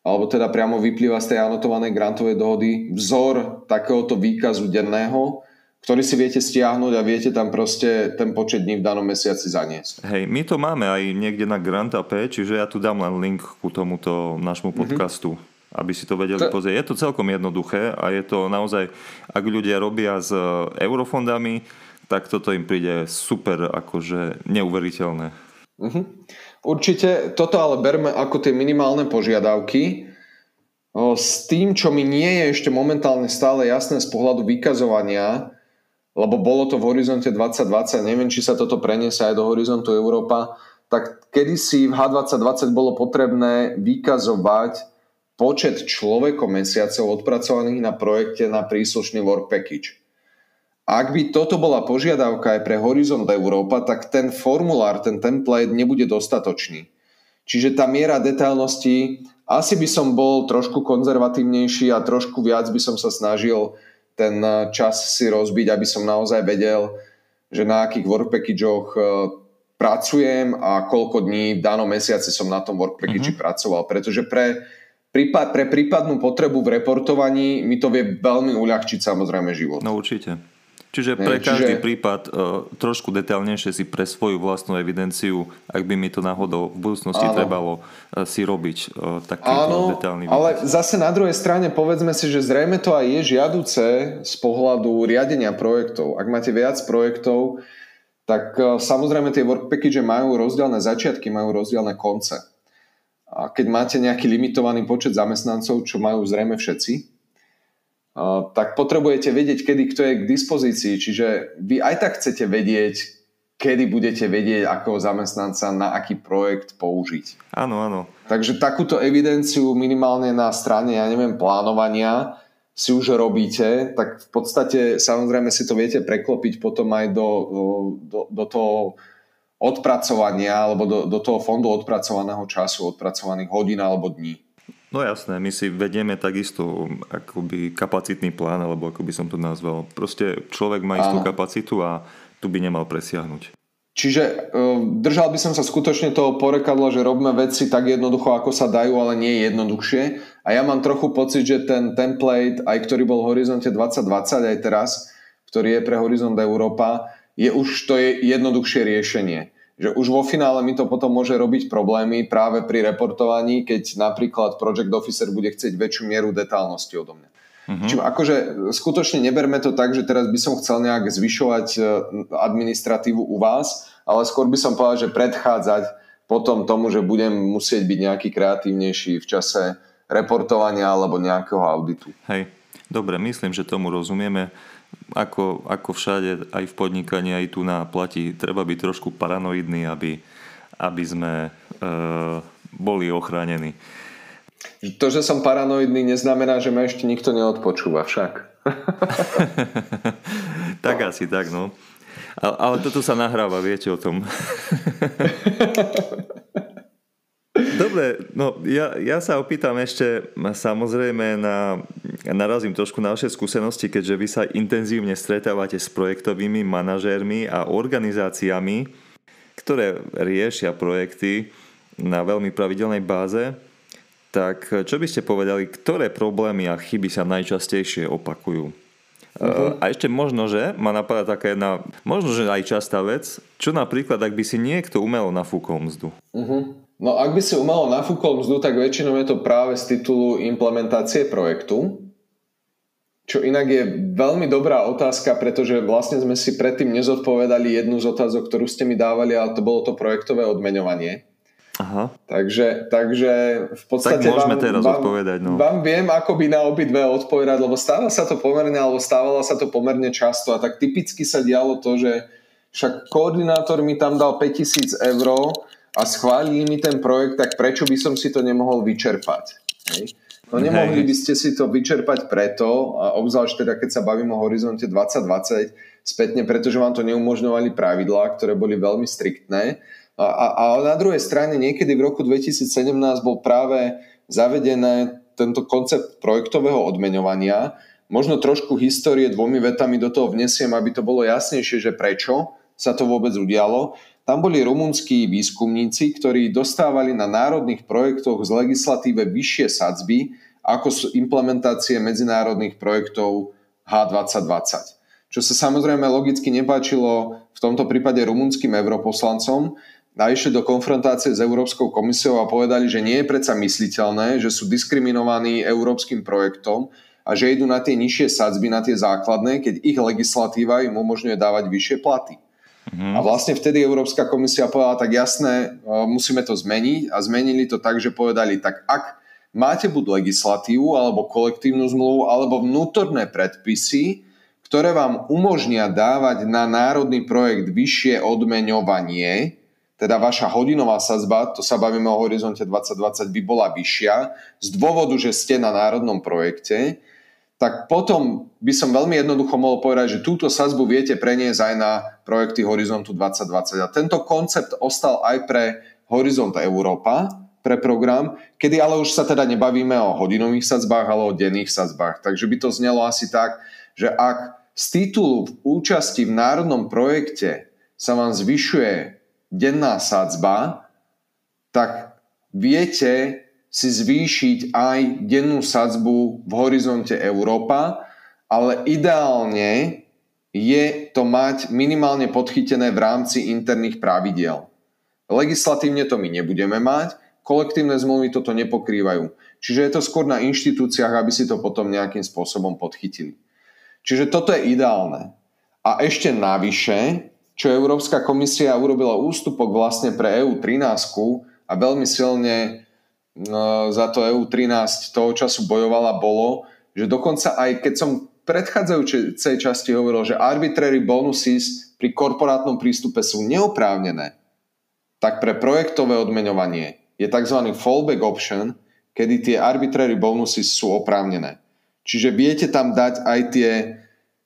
alebo teda priamo vyplýva z tej anotovanej grantovej dohody vzor takéhoto výkazu denného, ktorý si viete stiahnuť a viete tam proste ten počet dní v danom mesiaci zaniesť. Hej, my to máme aj niekde na Grant.ap, čiže ja tu dám len link ku tomuto nášmu mhm. podcastu. Mm-hmm aby si to vedeli to... pozrieť. Je to celkom jednoduché a je to naozaj, ak ľudia robia s eurofondami, tak toto im príde super, akože neuveriteľné. Uh-huh. Určite toto ale berme ako tie minimálne požiadavky. S tým, čo mi nie je ešte momentálne stále jasné z pohľadu vykazovania, lebo bolo to v horizonte 2020, neviem, či sa toto preniesie aj do horizontu Európa, tak kedysi v H2020 bolo potrebné vykazovať počet človekov mesiacov odpracovaných na projekte na príslušný work package. Ak by toto bola požiadavka aj pre Horizont Európa, tak ten formulár, ten template nebude dostatočný. Čiže tá miera detailnosti, asi by som bol trošku konzervatívnejší a trošku viac by som sa snažil ten čas si rozbiť, aby som naozaj vedel, že na akých work packageoch e, pracujem a koľko dní v danom mesiaci som na tom work package uh-huh. pracoval. Pretože pre, prípad, pre prípadnú potrebu v reportovaní mi to vie veľmi uľahčiť samozrejme život. No určite. Čiže pre každý Čiže... prípad uh, trošku detailnejšie si pre svoju vlastnú evidenciu, ak by mi to náhodou v budúcnosti Áno. trebalo uh, si robiť uh, takýto detailný výpad. Ale zase na druhej strane povedzme si, že zrejme to aj je žiaduce z pohľadu riadenia projektov. Ak máte viac projektov, tak uh, samozrejme tie work package majú rozdielne začiatky, majú rozdielne konce. A keď máte nejaký limitovaný počet zamestnancov, čo majú zrejme všetci, tak potrebujete vedieť, kedy kto je k dispozícii. Čiže vy aj tak chcete vedieť, kedy budete vedieť, akého zamestnanca na aký projekt použiť. Áno, áno. Takže takúto evidenciu minimálne na strane, ja neviem, plánovania si už robíte, tak v podstate samozrejme si to viete preklopiť potom aj do, do, do toho odpracovania alebo do, do toho fondu odpracovaného času, odpracovaných hodín alebo dní. No jasné, my si vedieme takisto akoby kapacitný plán, alebo ako by som to nazval. Proste človek má istú Áno. kapacitu a tu by nemal presiahnuť. Čiže držal by som sa skutočne toho porekadla, že robíme veci tak jednoducho, ako sa dajú, ale nie jednoduchšie. A ja mám trochu pocit, že ten template, aj ktorý bol v Horizonte 2020 aj teraz, ktorý je pre Horizont Európa, je už to je jednoduchšie riešenie. Že už vo finále mi to potom môže robiť problémy práve pri reportovaní, keď napríklad Project Officer bude chcieť väčšiu mieru detálnosti odo mňa. Uh-huh. Čiže akože skutočne neberme to tak, že teraz by som chcel nejak zvyšovať e, administratívu u vás, ale skôr by som povedal, že predchádzať potom tomu, že budem musieť byť nejaký kreatívnejší v čase reportovania alebo nejakého auditu. Hej, dobre, myslím, že tomu rozumieme. Ako, ako všade, aj v podnikaní, aj tu na platí, treba byť trošku paranoidný, aby, aby sme e, boli ochránení. To, že som paranoidný, neznamená, že ma ešte nikto neodpočúva však. tak asi tak, no. Ale, ale toto sa nahráva, viete o tom. Dobre, no ja, ja sa opýtam ešte, samozrejme na, narazím trošku na vaše skúsenosti, keďže vy sa intenzívne stretávate s projektovými manažérmi a organizáciami, ktoré riešia projekty na veľmi pravidelnej báze. Tak čo by ste povedali, ktoré problémy a chyby sa najčastejšie opakujú? Uh-huh. A ešte možno, že ma napadá taká jedna, možno, že aj častá vec, čo napríklad, ak by si niekto umelo nafúkol mzdu? Uh-huh. No ak by si umelo nafúkol mzdu, tak väčšinou je to práve z titulu implementácie projektu, čo inak je veľmi dobrá otázka, pretože vlastne sme si predtým nezodpovedali jednu z otázok, ktorú ste mi dávali, ale to bolo to projektové odmeňovanie. Aha. Takže, takže v podstate tak môžeme vám, teraz vám, odpovedať. No. Vám viem ako by na obidve odpovedať, lebo stáva sa to pomerne, alebo stávala sa to pomerne často a tak typicky sa dialo to, že však koordinátor mi tam dal 5000 eur a schválili mi ten projekt, tak prečo by som si to nemohol vyčerpať? Hej? No nemohli by ste si to vyčerpať preto, a obzvlášť teda keď sa bavím o horizonte 2020 spätne, pretože vám to neumožňovali pravidlá, ktoré boli veľmi striktné a, a, a na druhej strane niekedy v roku 2017 bol práve zavedené tento koncept projektového odmeňovania. Možno trošku histórie dvomi vetami do toho vnesiem, aby to bolo jasnejšie, že prečo sa to vôbec udialo. Tam boli rumunskí výskumníci, ktorí dostávali na národných projektoch z legislatíve vyššie sadzby ako sú implementácie medzinárodných projektov H2020. Čo sa samozrejme logicky nepáčilo v tomto prípade rumunským europoslancom, a do konfrontácie s Európskou komisiou a povedali, že nie je predsa mysliteľné, že sú diskriminovaní európskym projektom a že idú na tie nižšie sadzby, na tie základné, keď ich legislatíva im umožňuje dávať vyššie platy. Mm-hmm. A vlastne vtedy Európska komisia povedala, tak jasné, e, musíme to zmeniť a zmenili to tak, že povedali, tak ak máte buď legislatívu, alebo kolektívnu zmluvu, alebo vnútorné predpisy, ktoré vám umožnia dávať na národný projekt vyššie odmeňovanie, teda vaša hodinová sadzba, to sa bavíme o horizonte 2020, by bola vyššia z dôvodu, že ste na národnom projekte, tak potom by som veľmi jednoducho mohol povedať, že túto sadzbu viete preniesť aj na projekty Horizontu 2020. A tento koncept ostal aj pre Horizont Európa, pre program, kedy ale už sa teda nebavíme o hodinových sadzbách, ale o denných sadzbách. Takže by to znelo asi tak, že ak z titulu účasti v národnom projekte sa vám zvyšuje denná sadzba, tak viete si zvýšiť aj dennú sadzbu v horizonte Európa, ale ideálne je to mať minimálne podchytené v rámci interných pravidiel. Legislatívne to my nebudeme mať, kolektívne zmluvy toto nepokrývajú. Čiže je to skôr na inštitúciách, aby si to potom nejakým spôsobom podchytili. Čiže toto je ideálne. A ešte navyše, čo Európska komisia urobila ústupok vlastne pre EU13 a veľmi silne za to EU13 toho času bojovala, bolo, že dokonca aj keď som v predchádzajúcej časti hovoril, že arbitrary bonuses pri korporátnom prístupe sú neoprávnené, tak pre projektové odmeňovanie je tzv. fallback option, kedy tie arbitrary bonuses sú oprávnené. Čiže viete tam dať aj tie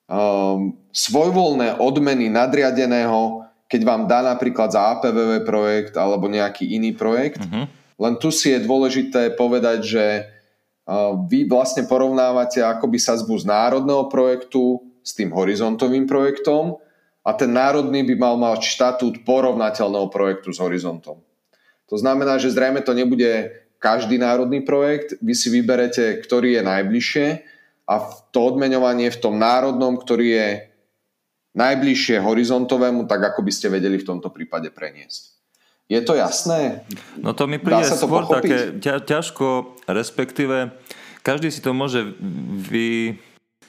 um, svojvoľné odmeny nadriadeného, keď vám dá napríklad za APVV projekt alebo nejaký iný projekt. Uh-huh. Len tu si je dôležité povedať, že uh, vy vlastne porovnávate akoby sazbu z národného projektu s tým horizontovým projektom a ten národný by mal mať štatút porovnateľného projektu s horizontom. To znamená, že zrejme to nebude každý národný projekt, vy si vyberete, ktorý je najbližšie a to odmeňovanie v tom národnom, ktorý je najbližšie horizontovému, tak ako by ste vedeli v tomto prípade preniesť. Je to jasné? No to mi príde sa to skôr pochopiť? také ťažko, respektíve každý si to môže vy,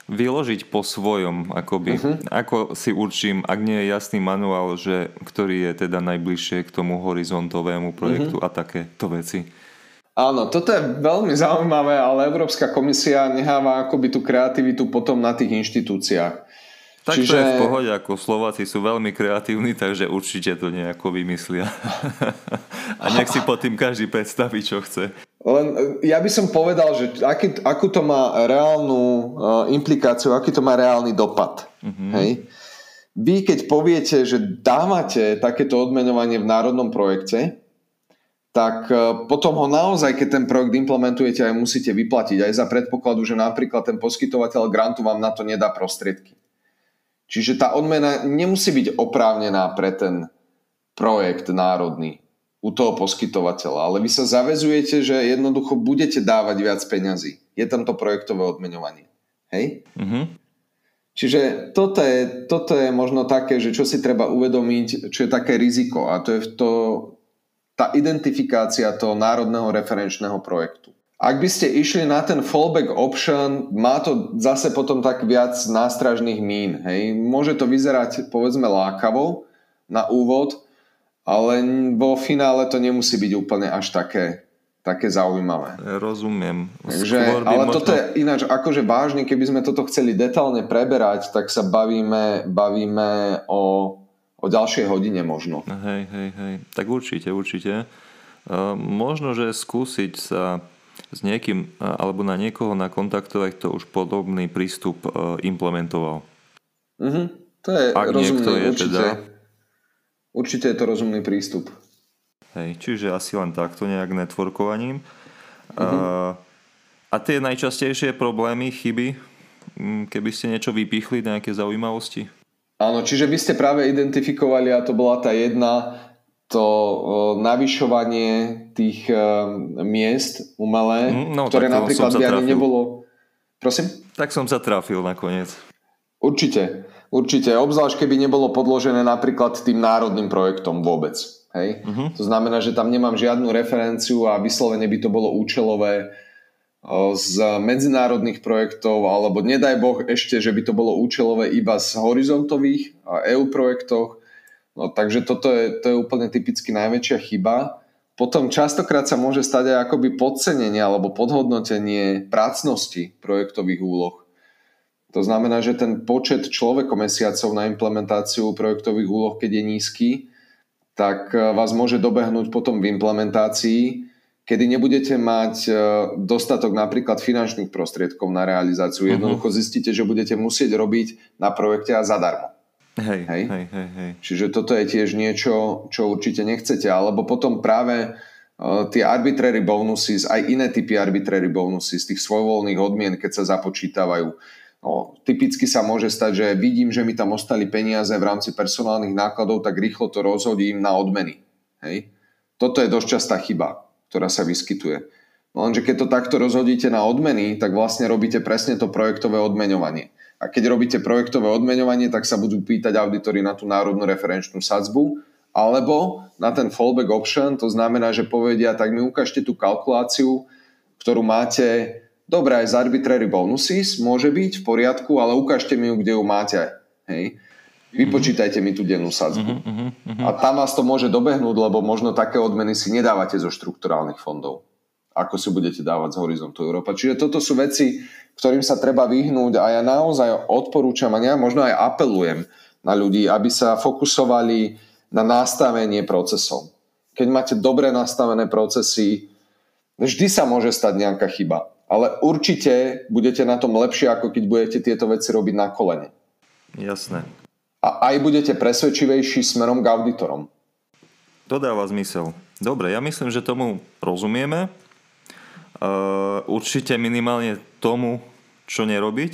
vyložiť po svojom, akoby. Uh-huh. Ako si určím, ak nie je jasný manuál, že ktorý je teda najbližšie k tomu horizontovému projektu uh-huh. a takéto veci. Áno, toto je veľmi zaujímavé, ale Európska komisia neháva akoby tú kreativitu potom na tých inštitúciách. Tak Čiže... to je v pohode, ako Slováci sú veľmi kreatívni, takže určite to nejako vymyslia. a nech si pod tým každý predstaví, čo chce. Len e, ja by som povedal, že aký, akú to má reálnu uh, implikáciu, aký to má reálny dopad. Mm-hmm. Hej? Vy keď poviete, že dávate takéto odmenovanie v národnom projekte, tak uh, potom ho naozaj, keď ten projekt implementujete, aj musíte vyplatiť. Aj za predpokladu, že napríklad ten poskytovateľ grantu vám na to nedá prostriedky. Čiže tá odmena nemusí byť oprávnená pre ten projekt národný u toho poskytovateľa, ale vy sa zavezujete, že jednoducho budete dávať viac peňazí. Je tam to projektové odmeňovanie. Hej? Mm-hmm. Čiže toto je, toto je možno také, že čo si treba uvedomiť, čo je také riziko a to je to, tá identifikácia toho národného referenčného projektu. Ak by ste išli na ten fallback option, má to zase potom tak viac nástražných mín. Hej. Môže to vyzerať povedzme lákavo na úvod, ale vo finále to nemusí byť úplne až také, také zaujímavé. Rozumiem. Takže, ale možno... toto je ináč, akože vážne, keby sme toto chceli detálne preberať, tak sa bavíme, bavíme o, o ďalšej hodine možno. Hej, hej, hej. Tak určite, určite. Uh, možno, že skúsiť sa s niekým alebo na niekoho nakontaktovať, kto už podobný prístup e, implementoval. Mm-hmm. To je Ak rozumný, je určite, teda... určite je to rozumný prístup. Hej, čiže asi len takto nejak networkovaním. Mm-hmm. A, a tie najčastejšie problémy, chyby, keby ste niečo vypichli, nejaké zaujímavosti? Áno, čiže vy ste práve identifikovali, a to bola tá jedna, to navyšovanie tých miest umelé, mm, no, ktoré napríklad by ani nebolo... Prosím? Tak som sa trafil nakoniec. Určite, určite. Obzvlášť keby nebolo podložené napríklad tým národným projektom vôbec. Hej? Uh-huh. To znamená, že tam nemám žiadnu referenciu a vyslovene by to bolo účelové z medzinárodných projektov, alebo nedaj Boh ešte, že by to bolo účelové iba z horizontových EU projektoch, No, takže toto je, to je úplne typicky najväčšia chyba. Potom častokrát sa môže stať aj akoby podcenenie alebo podhodnotenie prácnosti projektových úloh. To znamená, že ten počet človekomesiacov na implementáciu projektových úloh, keď je nízky, tak e, vás môže dobehnúť potom v implementácii, kedy nebudete mať e, dostatok napríklad finančných prostriedkov na realizáciu. Mhm. Jednoducho zistíte, že budete musieť robiť na projekte a zadarmo. Hej, hej? Hej, hej, hej. Čiže toto je tiež niečo, čo určite nechcete. Alebo potom práve uh, tie arbitrary bonuses, aj iné typy arbitrary bonuses, tých svojvoľných odmien, keď sa započítavajú. No, typicky sa môže stať, že vidím, že mi tam ostali peniaze v rámci personálnych nákladov, tak rýchlo to rozhodím na odmeny. Hej? Toto je dosť častá chyba, ktorá sa vyskytuje. No lenže keď to takto rozhodíte na odmeny, tak vlastne robíte presne to projektové odmeňovanie. A keď robíte projektové odmeňovanie, tak sa budú pýtať auditory na tú národnú referenčnú sadzbu, alebo na ten fallback option, to znamená, že povedia, tak mi ukážte tú kalkuláciu, ktorú máte, dobre aj z arbitrary bonuses, môže byť v poriadku, ale ukážte mi ju, kde ju máte. Hej. Vypočítajte mi tú dennú sadzbu. Uh-huh, uh-huh. A tam vás to môže dobehnúť, lebo možno také odmeny si nedávate zo štrukturálnych fondov, ako si budete dávať z Horizontu Európa. Čiže toto sú veci, ktorým sa treba vyhnúť a ja naozaj odporúčam a ja možno aj apelujem na ľudí, aby sa fokusovali na nastavenie procesov. Keď máte dobre nastavené procesy, vždy sa môže stať nejaká chyba, ale určite budete na tom lepšie, ako keď budete tieto veci robiť na kolene. Jasné. A aj budete presvedčivejší smerom k auditorom. To dáva zmysel. Dobre, ja myslím, že tomu rozumieme. Uh, určite minimálne tomu, čo nerobiť.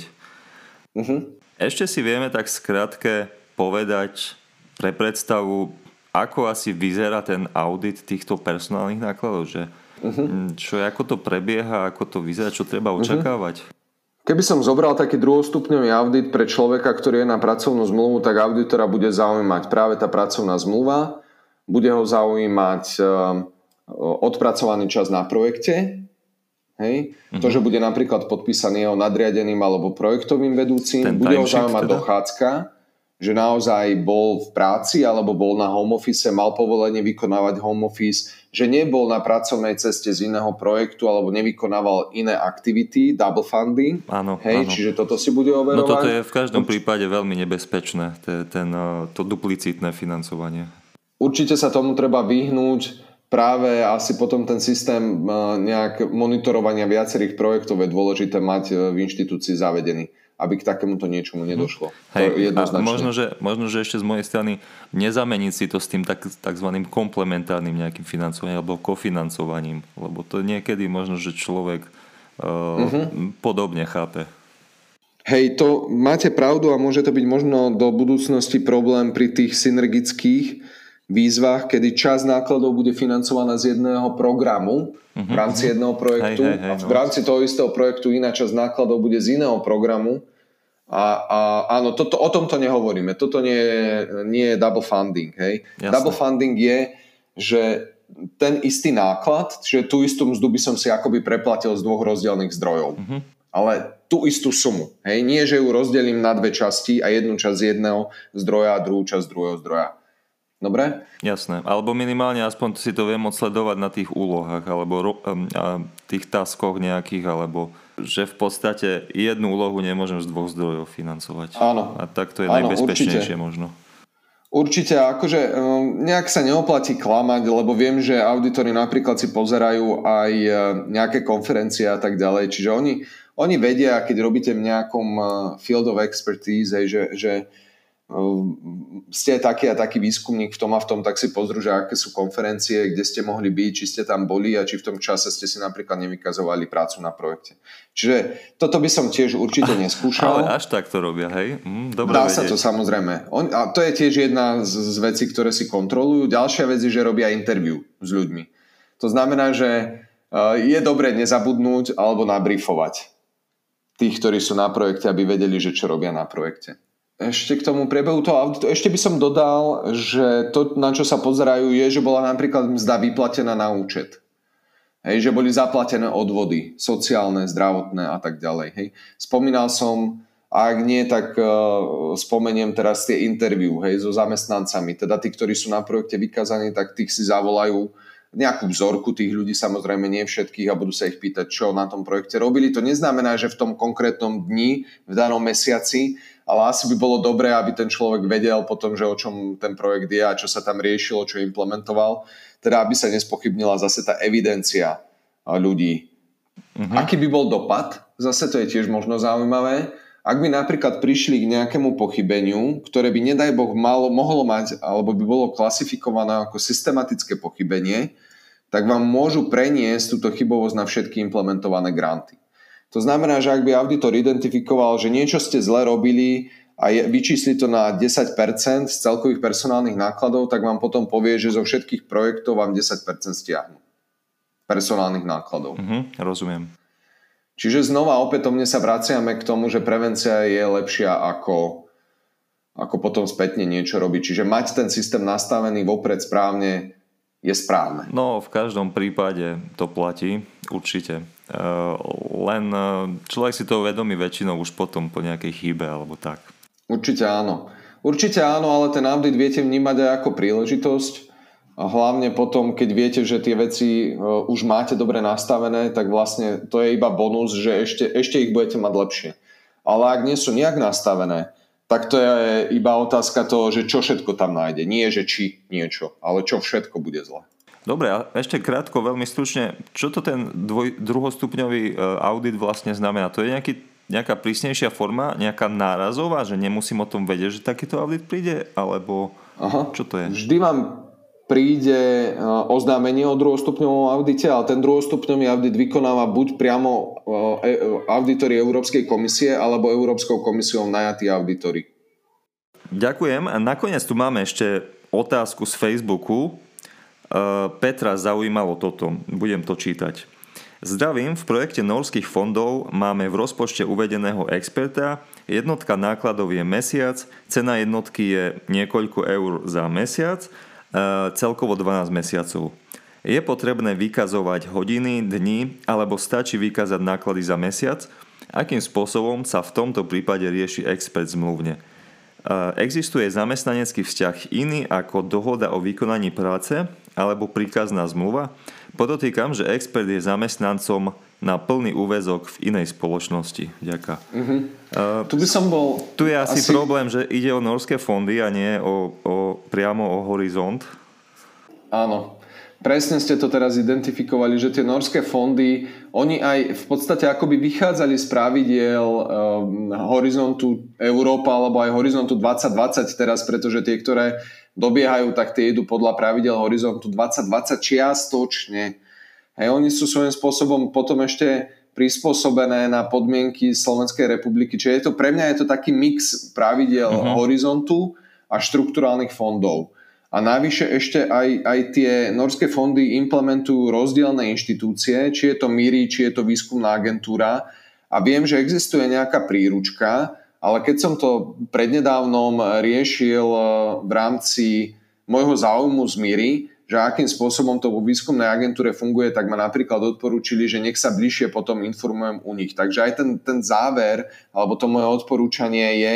Uh-huh. Ešte si vieme tak skrátke povedať pre predstavu, ako asi vyzerá ten audit týchto personálnych nákladov, že uh-huh. čo, ako to prebieha, ako to vyzerá, čo treba mhm. očakávať? Uh-huh. Keby som zobral taký druhostupňový audit pre človeka, ktorý je na pracovnú zmluvu, tak auditora bude zaujímať práve tá pracovná zmluva, bude ho zaujímať eh, odpracovaný čas na projekte, hej? Uh-huh. to, že bude napríklad podpísaný jeho nadriadeným alebo projektovým vedúcim, Ten bude ho zaujímať teda? dochádzka, že naozaj bol v práci alebo bol na home office, mal povolenie vykonávať home office, že nebol na pracovnej ceste z iného projektu alebo nevykonával iné aktivity, double funding. Áno, hej, áno. Čiže toto si bude overovať. No toto je v každom prípade veľmi nebezpečné, to, ten, to duplicitné financovanie. Určite sa tomu treba vyhnúť. Práve asi potom ten systém nejak monitorovania viacerých projektov je dôležité mať v inštitúcii zavedený aby k takémuto niečomu mhm. nedošlo. Hej, a možno že, možno, že ešte z mojej strany nezameniť si to s tým tak, takzvaným komplementárnym nejakým financovaním alebo kofinancovaním, lebo to niekedy možno, že človek uh, uh-huh. podobne chápe. Hej, to máte pravdu a môže to byť možno do budúcnosti problém pri tých synergických výzvach, kedy časť nákladov bude financovaná z jedného programu uh-huh, v rámci uh-huh. jedného projektu hej, hej, hej, a v no. rámci toho istého projektu iná časť nákladov bude z iného programu. A, a áno, toto, o tomto nehovoríme. Toto nie je, nie je double funding. Hej. Double funding je, že ten istý náklad, že tú istú mzdu by som si akoby preplatil z dvoch rozdielných zdrojov. Uh-huh. Ale tú istú sumu. Hej. Nie, že ju rozdelím na dve časti a jednu časť z jedného zdroja a druhú časť z druhého zdroja. Dobre? Jasné. Alebo minimálne aspoň si to viem odsledovať na tých úlohách alebo tých taskoch nejakých, alebo že v podstate jednu úlohu nemôžem z dvoch zdrojov financovať. Áno. A tak to je Áno, najbezpečnejšie určite. možno. Určite, akože nejak sa neoplatí klamať, lebo viem, že auditori napríklad si pozerajú aj uh, nejaké konferencie a tak ďalej, čiže oni, oni vedia, keď robíte v nejakom uh, field of expertise, že, že ste taký a taký výskumník v tom a v tom, tak si pozrú, že aké sú konferencie, kde ste mohli byť, či ste tam boli a či v tom čase ste si napríklad nevykazovali prácu na projekte. Čiže toto by som tiež určite neskúšal. Ale až tak to robia, hej? Mm, dobre Dá vedieť. sa to samozrejme. On, a to je tiež jedna z, z vecí, ktoré si kontrolujú. Ďalšia vec je, že robia interview s ľuďmi. To znamená, že uh, je dobre nezabudnúť alebo nabrifovať tých, ktorí sú na projekte, aby vedeli, že čo robia na projekte ešte k tomu priebehu toho auditu, ešte by som dodal, že to, na čo sa pozerajú, je, že bola napríklad mzda vyplatená na účet. Hej, že boli zaplatené odvody, sociálne, zdravotné a tak ďalej. Hej. Spomínal som, a ak nie, tak uh, spomeniem teraz tie interview hej, so zamestnancami. Teda tí, ktorí sú na projekte vykazaní, tak tých si zavolajú nejakú vzorku tých ľudí, samozrejme nie všetkých a budú sa ich pýtať, čo na tom projekte robili. To neznamená, že v tom konkrétnom dni, v danom mesiaci ale asi by bolo dobré, aby ten človek vedel potom, že o čom ten projekt je a čo sa tam riešilo, čo implementoval. Teda aby sa nespochybnila zase tá evidencia ľudí. Uh-huh. Aký by bol dopad? Zase to je tiež možno zaujímavé. Ak by napríklad prišli k nejakému pochybeniu, ktoré by nedaj Boh malo, mohlo mať, alebo by bolo klasifikované ako systematické pochybenie, tak vám môžu preniesť túto chybovosť na všetky implementované granty. To znamená, že ak by auditor identifikoval, že niečo ste zle robili a je, vyčísli to na 10% z celkových personálnych nákladov, tak vám potom povie, že zo všetkých projektov vám 10% stiahnu personálnych nákladov. Uh-huh, rozumiem. Čiže znova opätovne sa vraciame k tomu, že prevencia je lepšia ako, ako potom spätne niečo robiť. Čiže mať ten systém nastavený vopred správne je správne. No, v každom prípade to platí, určite. Eh, len eh, človek si to uvedomí väčšinou už potom po nejakej chybe alebo tak. Určite áno. Určite áno, ale ten audit viete vnímať aj ako príležitosť. A hlavne potom, keď viete, že tie veci eh, už máte dobre nastavené, tak vlastne to je iba bonus, že ešte, ešte ich budete mať lepšie. Ale ak nie sú nejak nastavené, tak to je iba otázka toho, že čo všetko tam nájde. Nie, že či niečo, ale čo všetko bude zle. Dobre, a ešte krátko, veľmi stručne, čo to ten dvoj, druhostupňový e, audit vlastne znamená? To je nejaký, nejaká prísnejšia forma, nejaká nárazová, že nemusím o tom vedieť, že takýto audit príde, alebo Aha. čo to je? Vždy vám príde e, oznámenie o druhostupňovom audite, ale ten druhostupňový audit vykonáva buď priamo e, auditori Európskej komisie alebo Európskou komisiou najatí auditori. Ďakujem. A nakoniec tu máme ešte otázku z Facebooku. Petra zaujímalo toto. Budem to čítať. Zdravím, v projekte norských fondov máme v rozpočte uvedeného experta, jednotka nákladov je mesiac, cena jednotky je niekoľko eur za mesiac, e, celkovo 12 mesiacov. Je potrebné vykazovať hodiny, dni alebo stačí vykázať náklady za mesiac? Akým spôsobom sa v tomto prípade rieši expert zmluvne? E, existuje zamestnanecký vzťah iný ako dohoda o vykonaní práce alebo príkazná zmluva? Podotýkam, že expert je zamestnancom na plný úvezok v inej spoločnosti. Ďaká. Uh-huh. Uh, tu by som bol... Tu je asi, asi problém, že ide o norské fondy a nie o, o, priamo o horizont. Áno. Presne ste to teraz identifikovali, že tie norské fondy, oni aj v podstate akoby vychádzali z pravidiel um, horizontu Európa alebo aj horizontu 2020 teraz, pretože tie, ktoré dobiehajú, tak tie idú podľa pravidel horizontu 2020 čiastočne. A oni sú svojím spôsobom potom ešte prispôsobené na podmienky Slovenskej republiky. Čiže je to, pre mňa je to taký mix pravidel uh-huh. horizontu a štrukturálnych fondov. A navyše ešte aj, aj tie norské fondy implementujú rozdielne inštitúcie, či je to MIRI, či je to výskumná agentúra. A viem, že existuje nejaká príručka, ale keď som to prednedávnom riešil eh, v rámci môjho záujmu z Míry, že akým spôsobom to vo výskumnej agentúre funguje, tak ma napríklad odporúčili, že nech sa bližšie potom informujem u nich. Takže aj ten, ten záver, alebo to moje odporúčanie je,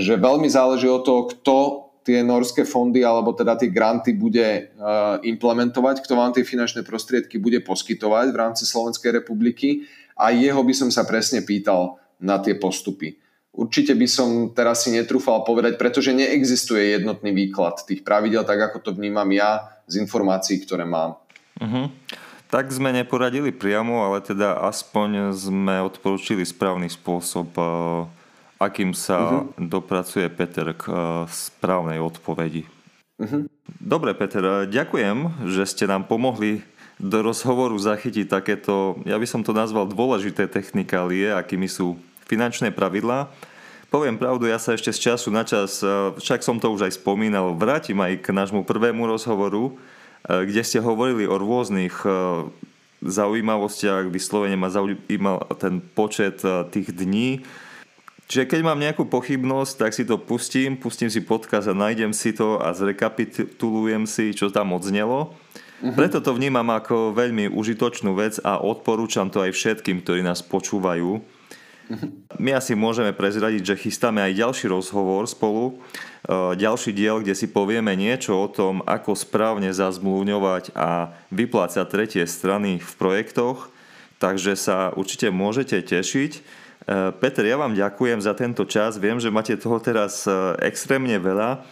že veľmi záleží od toho, kto tie norské fondy alebo teda tie granty bude uh, implementovať, kto vám tie finančné prostriedky bude poskytovať v rámci Slovenskej republiky a jeho by som sa presne pýtal na tie postupy. Určite by som teraz si netrúfal povedať, pretože neexistuje jednotný výklad tých pravidel, tak ako to vnímam ja z informácií, ktoré mám. Uh-huh. Tak sme neporadili priamo, ale teda aspoň sme odporúčili správny spôsob, eh, akým sa uh-huh. dopracuje Peter k eh, správnej odpovedi. Uh-huh. Dobre, Peter, ďakujem, že ste nám pomohli do rozhovoru zachytiť takéto, ja by som to nazval dôležité technikálie, akými sú finančné pravidlá. Poviem pravdu, ja sa ešte z času na čas, e, však som to už aj spomínal, vrátim aj k nášmu prvému rozhovoru, e, kde ste hovorili o rôznych e, zaujímavostiach, vyslovene ma zaujímal ten počet tých dní. Čiže keď mám nejakú pochybnosť, tak si to pustím, pustím si podcast a nájdem si to a zrekapitulujem si, čo tam odznelo. Uh-huh. Preto to vnímam ako veľmi užitočnú vec a odporúčam to aj všetkým, ktorí nás počúvajú my asi môžeme prezradiť, že chystáme aj ďalší rozhovor spolu, e, ďalší diel, kde si povieme niečo o tom, ako správne zazmluvňovať a vyplácať tretie strany v projektoch, takže sa určite môžete tešiť. E, Peter, ja vám ďakujem za tento čas. Viem, že máte toho teraz e, extrémne veľa,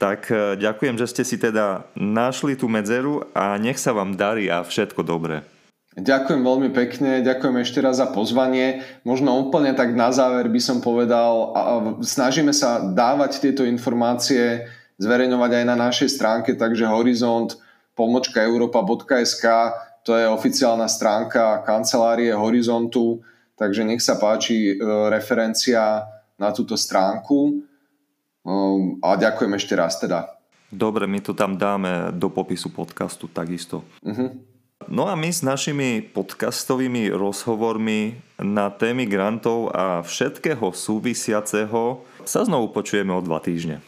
tak ďakujem, že ste si teda našli tú medzeru a nech sa vám darí a všetko dobré. Ďakujem veľmi pekne, ďakujem ešte raz za pozvanie. Možno úplne tak na záver by som povedal, a snažíme sa dávať tieto informácie, zverejňovať aj na našej stránke, takže horizont pomočka europa.sk to je oficiálna stránka kancelárie Horizontu, takže nech sa páči e, referencia na túto stránku um, a ďakujem ešte raz teda. Dobre, my to tam dáme do popisu podcastu takisto. Uh-huh. No a my s našimi podcastovými rozhovormi na témy grantov a všetkého súvisiaceho sa znovu počujeme o dva týždne.